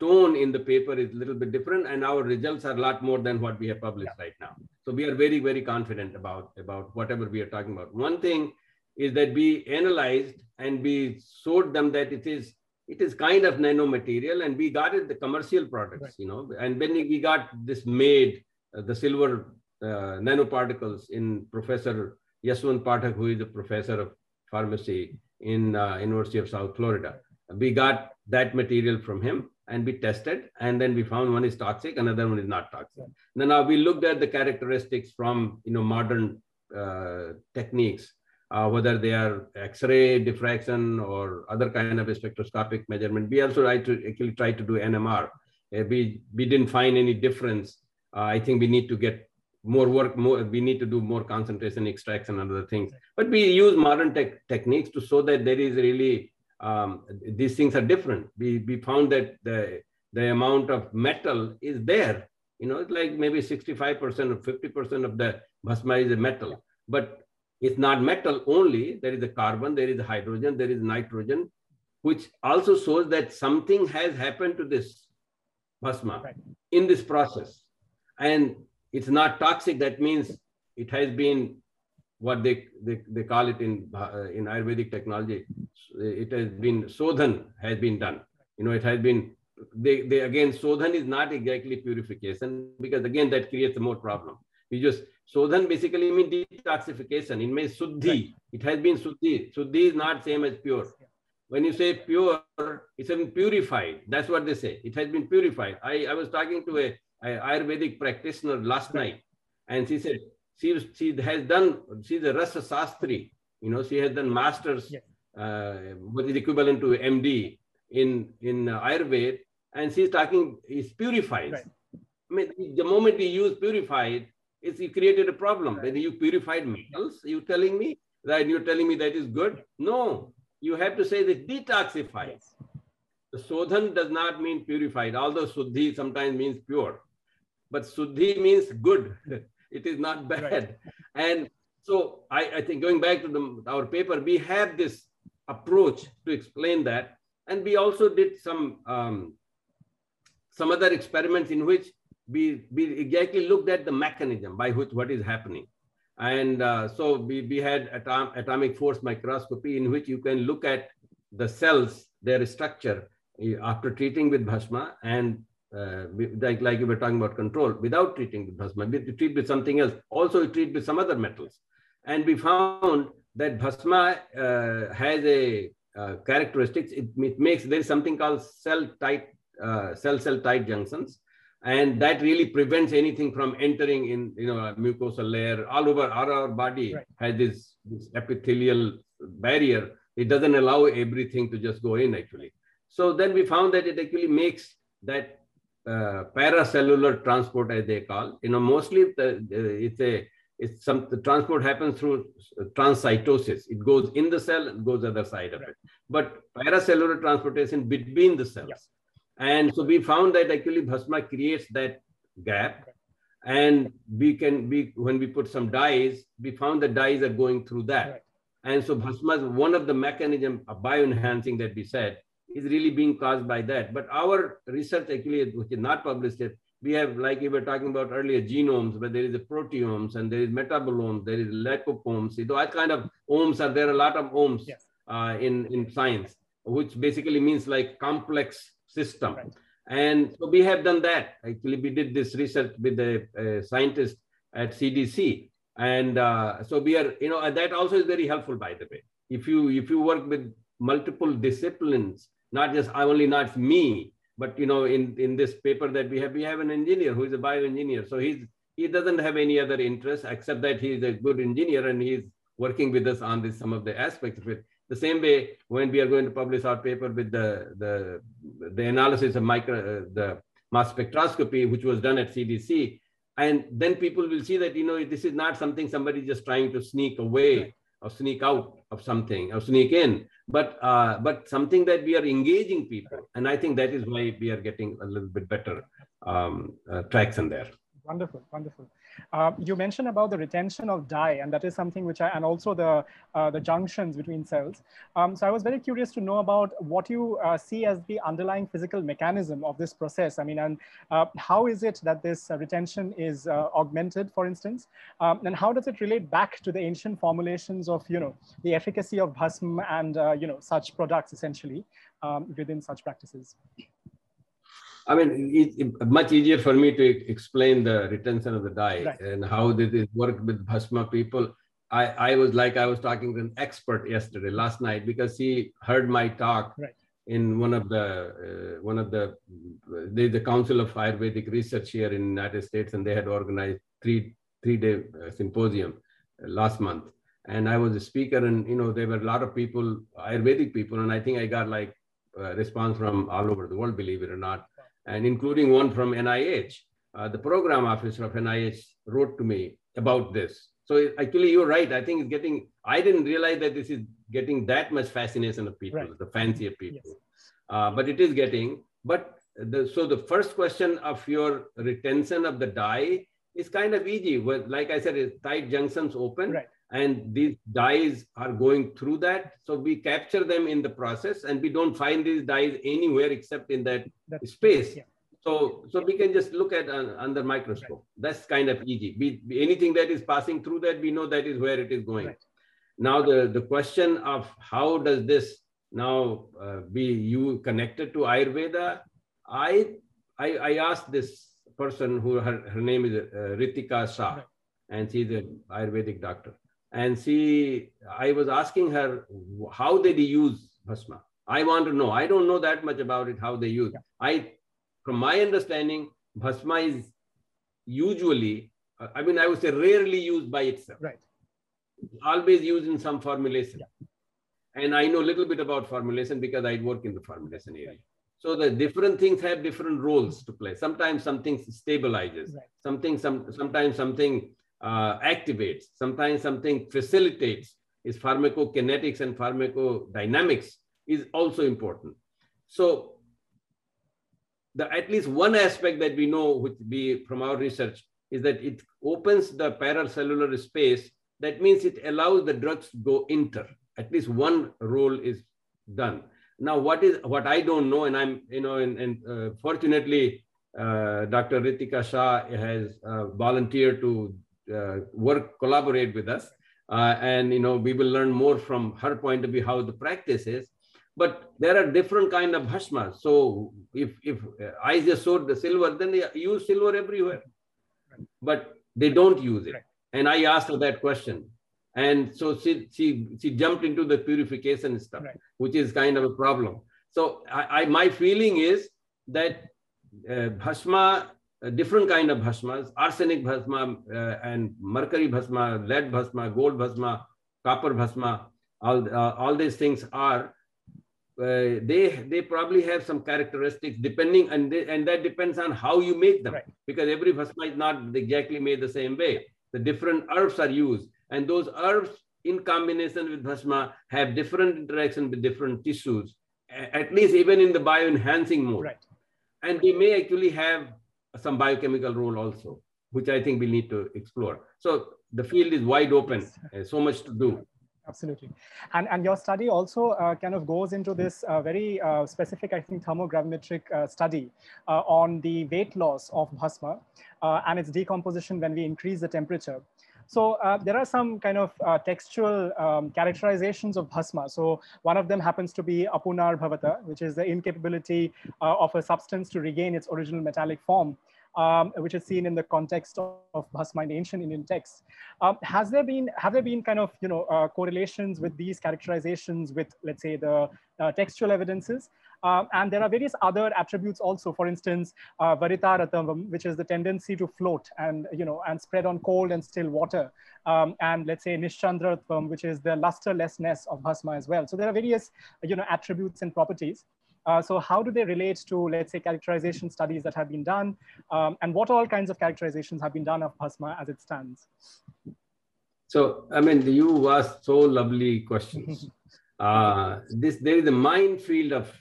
tone in the paper is a little bit different and our results are a lot more than what we have published yeah. right now. So we are very, very confident about, about whatever we are talking about. One thing is that we analyzed and we showed them that it is it is kind of nanomaterial and we got it the commercial products right. you know and when we got this made uh, the silver uh, nanoparticles in professor yashwant pathak who is a professor of pharmacy in uh, university of south florida we got that material from him and we tested and then we found one is toxic another one is not toxic right. now we looked at the characteristics from you know modern uh, techniques uh, whether they are X-ray diffraction or other kind of spectroscopic measurement. We also try to actually try to do NMR. Uh, we, we didn't find any difference. Uh, I think we need to get more work, more, we need to do more concentration extraction and other things. But we use modern tech techniques to show that there is really, um, these things are different. We, we found that the, the amount of metal is there. You know, it's like maybe 65% or 50% of the bhasma is a metal. But it's not metal only. There is a carbon, there is a hydrogen, there is nitrogen, which also shows that something has happened to this bhasma right. in this process. And it's not toxic. That means it has been what they, they, they call it in, uh, in Ayurvedic technology. It has been sodhan has been done. You know, it has been, they, they again, sodhan is not exactly purification because again, that creates more problem. Just Sodhan basically means detoxification. It means suddhi. Right. It has been suddhi. Suddhi is not same as pure. When you say pure, it's been purified. That's what they say. It has been purified. I, I was talking to a, a Ayurvedic practitioner last right. night, and she said she she has done. She's a Rasa Sastri. You know, she has done masters, yes. uh, what is equivalent to MD in in Ayurveda, and she's talking is purified. Right. I mean, the moment we use purified, it's you created a problem. When you purified metals, you telling me that you're telling me that is good? No, you have to say that detoxified. The sodhan does not mean purified, although suddhi sometimes means pure. But suddhi means good. it is not bad. Right. And so I, I, think going back to the, our paper, we have this approach to explain that. And we also did some um, some other experiments in which we, we exactly looked at the mechanism by which what is happening. And uh, so we, we had atom, atomic force microscopy in which you can look at the cells, their structure eh, after treating with bhasma and uh, like, like you were talking about control without treating with bhasma, we treat with something else. Also, we treat with some other metals. And we found that bhasma uh, has a uh, characteristics. It, it, makes there is something called cell tight uh, cell cell tight junctions, and that really prevents anything from entering in you know mucosal layer all over our body right. has this, this epithelial barrier. It doesn't allow everything to just go in actually. So then we found that it actually makes that uh, paracellular transport, as they call. You know, mostly the, it's a it's some the transport happens through transcytosis. It goes in the cell and goes other side of right. it. But paracellular transportation between the cells. Yeah. And so we found that actually Bhasma creates that gap. And we can be when we put some dyes, we found the dyes are going through that. Right. And so Bhasma is one of the mechanism of bioenhancing that we said is really being caused by that. But our research actually, which is not published yet, we have, like we were talking about earlier, genomes, where there is a proteomes and there is metabolomes, there is liposomes. So what kind of omes are there? A lot of omes yes. uh, in, in science, which basically means like complex system. Right. And so we have done that. Actually, we did this research with a, a scientist at CDC. And uh, so we are, you know, that also is very helpful, by the way. If you if you work with multiple disciplines, not just I only not me, but you know, in in this paper that we have, we have an engineer who is a bioengineer. So he's he doesn't have any other interest except that he's a good engineer and he's working with us on this some of the aspects of it. The same way, when we are going to publish our paper with the, the, the analysis of micro, uh, the mass spectroscopy, which was done at CDC, and then people will see that, you know, this is not something somebody just trying to sneak away or sneak out of something or sneak in, but, uh, but something that we are engaging people. And I think that is why we are getting a little bit better um, uh, traction there. Wonderful, wonderful. Uh, you mentioned about the retention of dye, and that is something which I, and also the, uh, the junctions between cells. Um, so I was very curious to know about what you uh, see as the underlying physical mechanism of this process. I mean, and uh, how is it that this uh, retention is augmented, for instance? Um, and how does it relate back to the ancient formulations of, you know, the efficacy of bhasm and, you know, such products essentially um, within such practices? I mean, it's much easier for me to explain the retention of the dye right. and how did it work with Bhasma people. I, I was like, I was talking to an expert yesterday, last night, because he heard my talk right. in one of the, uh, one of the, the, the Council of Ayurvedic Research here in the United States, and they had organized three, three day uh, symposium uh, last month. And I was a speaker and, you know, there were a lot of people, Ayurvedic people, and I think I got like a response from all over the world, believe it or not and including one from NIH. Uh, the program officer of NIH wrote to me about this. So actually, you're right. I think it's getting, I didn't realize that this is getting that much fascination of people, right. the fancier people. Yes. Uh, but it is getting, but the, so the first question of your retention of the dye is kind of easy. Well, like I said, tight junctions open. Right and these dyes are going through that. So we capture them in the process and we don't find these dyes anywhere except in that That's, space. Yeah. So, so we can just look at uh, under microscope. Right. That's kind of easy. We, anything that is passing through that, we know that is where it is going. Right. Now, the, the question of how does this now uh, be you connected to Ayurveda? I, I, I asked this person who her, her name is uh, Ritika Shah, right. and she's an Ayurvedic doctor and she i was asking her how did he use bhasma. I want to know. I don't know that much about it how they use. Yeah. i from my understanding bhasma is usually i mean i would say rarely used by itself. Right. Always used in some formulation. Yeah. and i know a little bit about formulation because i work in the formulation area. So the different things have different roles to play. Sometimes something stabilizes. Right. something some sometimes something uh, activates, sometimes something facilitates, is pharmacokinetics and pharmacodynamics is also important. So the, at least one aspect that we know which be from our research is that it opens the paracellular space. That means it allows the drugs to go inter. At least one role is done. Now, what is what I don't know, and I'm you know, and, and uh, fortunately, uh, Dr. Ritika Shah has uh, volunteered to work, collaborate with us. Uh, and, you know, we will learn more from her point of view, how the practice is. But there are different kind of bhasmas. So if, if I just sold the silver, then they use silver everywhere. But they don't use it. And I asked her that question. And so she, she, she jumped into the purification stuff, right. which is kind of a problem. So I, I my feeling is that uh, bhasma, uh, different kind of bhasmas, arsenic bhasma uh, and mercury bhasma, lead bhasma, gold bhasma, copper bhasma, all, uh, all these things are uh, they they probably have some characteristics depending and they, and that depends on how you make them right. because every bhasma is not exactly made the same way the different herbs are used and those herbs in combination with bhasma have different interaction with different tissues at least even in the bioenhancing mode right. and they may actually have some biochemical role also which i think we need to explore so the field is wide open yes. so much to do Absolutely. And, and your study also uh, kind of goes into this uh, very uh, specific, I think, thermogravimetric uh, study uh, on the weight loss of bhasma uh, and its decomposition when we increase the temperature. So there are some kind of textual um, characterizations of bhasma. So one of them happens to be apunar bhavata, which is the incapability of a substance to regain its original metallic form um, which is seen in the context of, of Bhasma in ancient Indian texts. Um, has there been, have there been kind of, you know, uh, correlations with these characterizations with, let's say, the uh, textual evidences? Um, and there are various other attributes also, for instance, uh, varitaratam, which is the tendency to float and, you know, and spread on cold and still water. Um, and let's say nischandratvam, which is the lusterlessness of bhasma as well. So there are various, you know, attributes and properties. Uh, so how do they relate to, let's say, characterization studies that have been done? Um, and what all kinds of characterizations have been done of Bhasma as it stands? So, I mean, you asked so lovely questions. uh, this There is a minefield of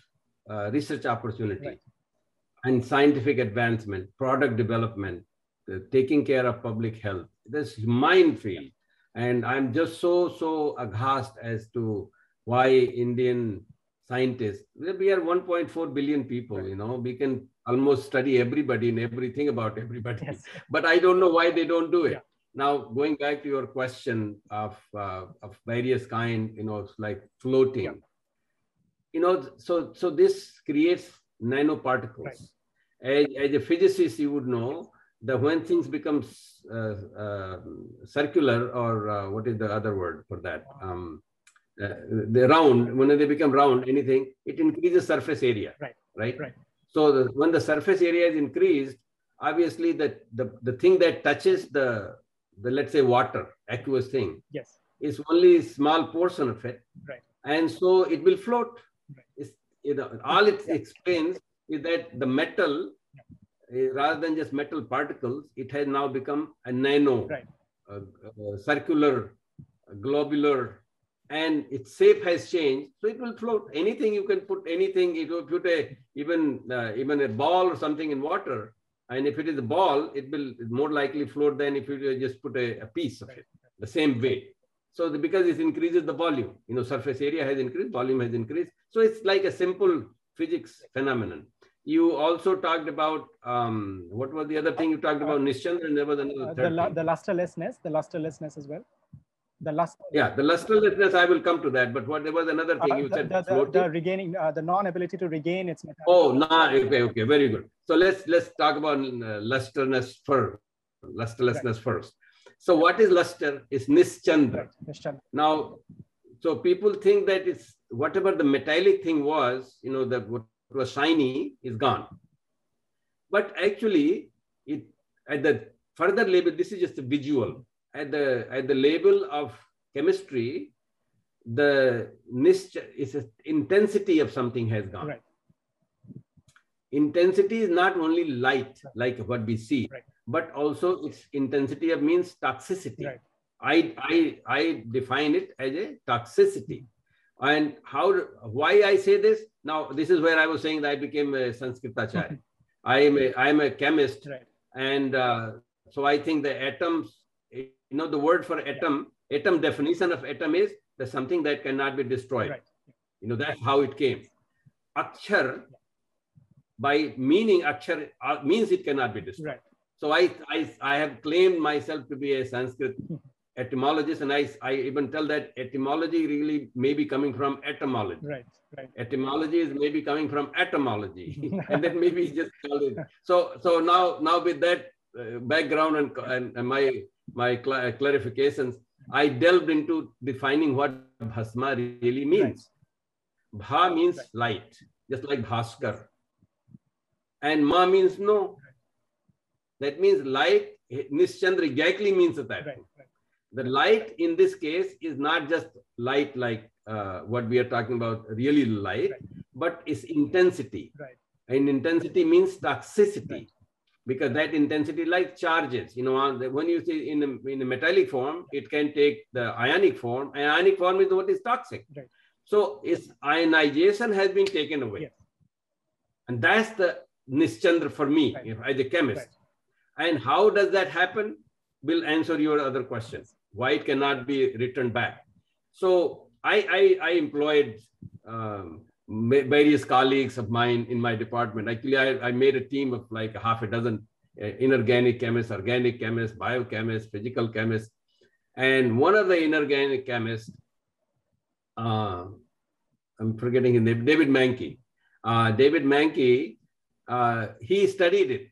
uh, research opportunity right. and scientific advancement, product development, taking care of public health. This minefield. And I'm just so, so aghast as to why Indian scientists. We are 1.4 billion people, right. you know, we can almost study everybody and everything about everybody. Yes. But I don't know why they don't do it. Yeah. Now, going back to your question of, uh, of various kind, you know, like floating, yeah. You know, so, so this creates nanoparticles. Right. As, as a physicist, you would know that when things becomes uh, uh, circular or uh, what is the other word for that? Um, uh, the round, when they become round, anything, it increases surface area. Right. Right. Right. So the, when the surface area is increased, obviously the, the, the thing that touches the, the, let's say water, aqueous thing, yes, is only a small portion of it. Right. And so it will float. Right. You know, all it explains is that the metal, uh, rather than just metal particles, it has now become a nano, right. circular, globular and its shape has changed, so it will float. Anything you can put anything, you will put a even uh, even a ball or something in water, and if it is a ball, it will more likely float than if you just put a, a piece of it, the same way. So the, because it increases the volume, you know, surface area has increased, volume has increased. So it's like a simple physics phenomenon. You also talked about um, what was the other thing you talked about? Nischandra, and there was another. Uh, the, the lusterlessness, the lusterlessness as well the luster. Yeah, the lusterlessness, I will come to that. But what there was another thing uh, you the, said. The, the, the regaining, uh, the non-ability to regain its. Oh, no, okay, okay, very good. So let's let's talk about uh, lusterness first, lusterlessness right. first. So what is luster? Is nischandra. Right. Now, so people think that it's whatever the metallic thing was, you know, that what was shiny is gone. But actually, it at the further level, this is just a visual at the at the label of chemistry, the is intensity of something has gone. Right. Intensity is not only light, like what we see, right. but also its intensity of means toxicity. Right. I, I, I define it as a toxicity. And how, why I say this? Now, this is where I was saying that I became a Sanskrit acharya. I am a, I am a chemist. Right. And uh, so I think the atoms you know, the word for atom, atom definition of atom is the something that cannot be destroyed. Right. You know, that's how it came. Akshar, by meaning akshar, uh, means it cannot be destroyed. Right. So I, I, I have claimed myself to be a Sanskrit etymologist, and I, I even tell that etymology really may be coming from etymology. Right, right. Etymology is maybe coming from etymology, and then maybe just call it. So, so now, now with that uh, background and, and, and my my cl clarifications. I delved into defining what bhasma really means. Right. Bha means right. light, just like Bhaskar. And ma means no. That means light, Nischandra exactly means that. The light in this case is not just light like uh, what we are talking about, really light, but its intensity. And intensity means toxicity. Because that intensity like charges. You know when you see in a, in a metallic form it can take the ionic form. Ionic form is what is toxic. Right. so its ionization has been taken away. Yes. and that's the nischandra for me right. as a chemist. Right. and how does that happen? Will answer your other questions why it cannot be returned back so i i, I employed um, various colleagues of mine in my department. Actually, I, I made a team of like half a dozen uh, inorganic chemists, organic chemists, biochemists, physical chemists. And one of the inorganic chemists, uh, I'm forgetting his name, David Manke. Uh, David Manke, uh, he studied it.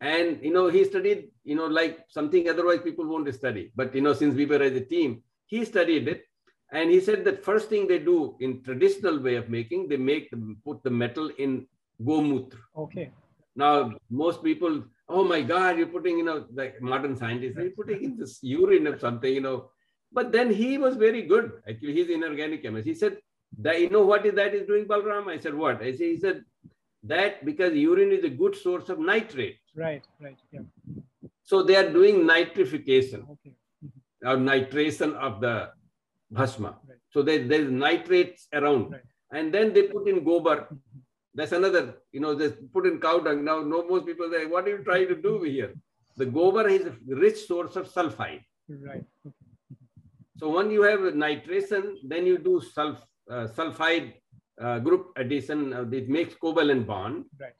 And, you know, he studied, you know, like something otherwise people won't study. But, you know, since we were as a team, he studied it and he said that first thing they do in traditional way of making, they make them put the metal in gomutra. Okay. Now most people, oh my God, you're putting, you know, like modern scientists, you're putting in this urine of something, you know. But then he was very good. Actually, he's inorganic chemist. He said, that you know what is that is doing, Balram? I said, what? I said, he said that because urine is a good source of nitrate. Right, right. Yeah. So they are doing nitrification okay. or nitration of the bhasma. Right. So there, there's nitrates around. Right. And then they put in gobar. That's another, you know, they put in cow dung. Now, no, most people say, what are you trying to do here? The gobar is a rich source of sulfide. Right. So when you have nitration, then you do sulf, uh, sulfide uh, group addition. Uh, it makes covalent bond. Right.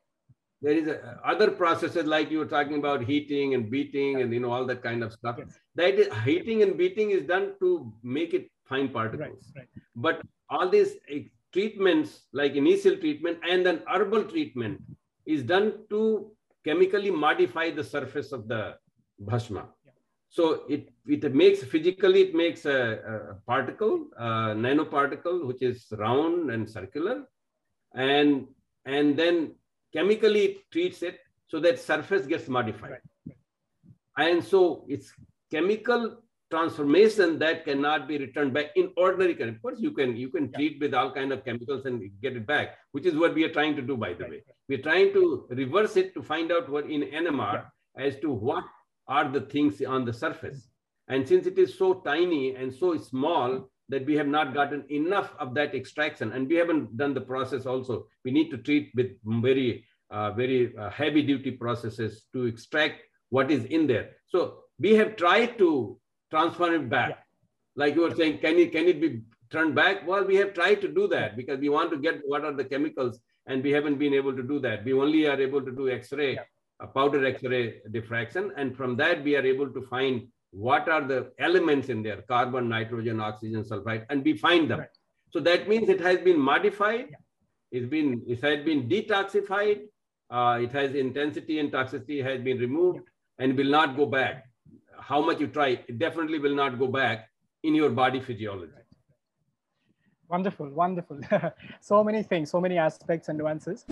There is a, other processes like you were talking about heating and beating and you know all that kind of stuff. Yes. That is, heating and beating is done to make it fine particles. Right, right. But all these eh, treatments, like initial treatment and then herbal treatment, is done to chemically modify the surface of the bhasma. Yeah. So it, it makes physically, it makes a, a particle, a nanoparticle, which is round and circular. And, and then chemically it treats it so that surface gets modified. Right. And so it's chemical transformation that cannot be returned back in ordinary kind. Of course, you can you can treat with all kind of chemicals and get it back, which is what we are trying to do, by the way. We're trying to reverse it to find out what in NMR as to what are the things on the surface. And since it is so tiny and so small that we have not gotten enough of that extraction, and we haven't done the process also, we need to treat with very, uh, very uh, heavy duty processes to extract what is in there. So we have tried to transfer it back. Yeah. Like you were saying, can it, can it be turned back? Well, we have tried to do that because we want to get what are the chemicals and we haven't been able to do that. We only are able to do X-ray, yeah. a powder X-ray diffraction. And from that, we are able to find what are the elements in there, carbon, nitrogen, oxygen, sulfide, and we find them. Right. So that means it has been modified. Yeah. It's been, it has been detoxified. Uh, it has intensity and toxicity has been removed and will not go back how much you try, it definitely will not go back in your body physiology. Wonderful, wonderful. so many things, so many aspects and nuances.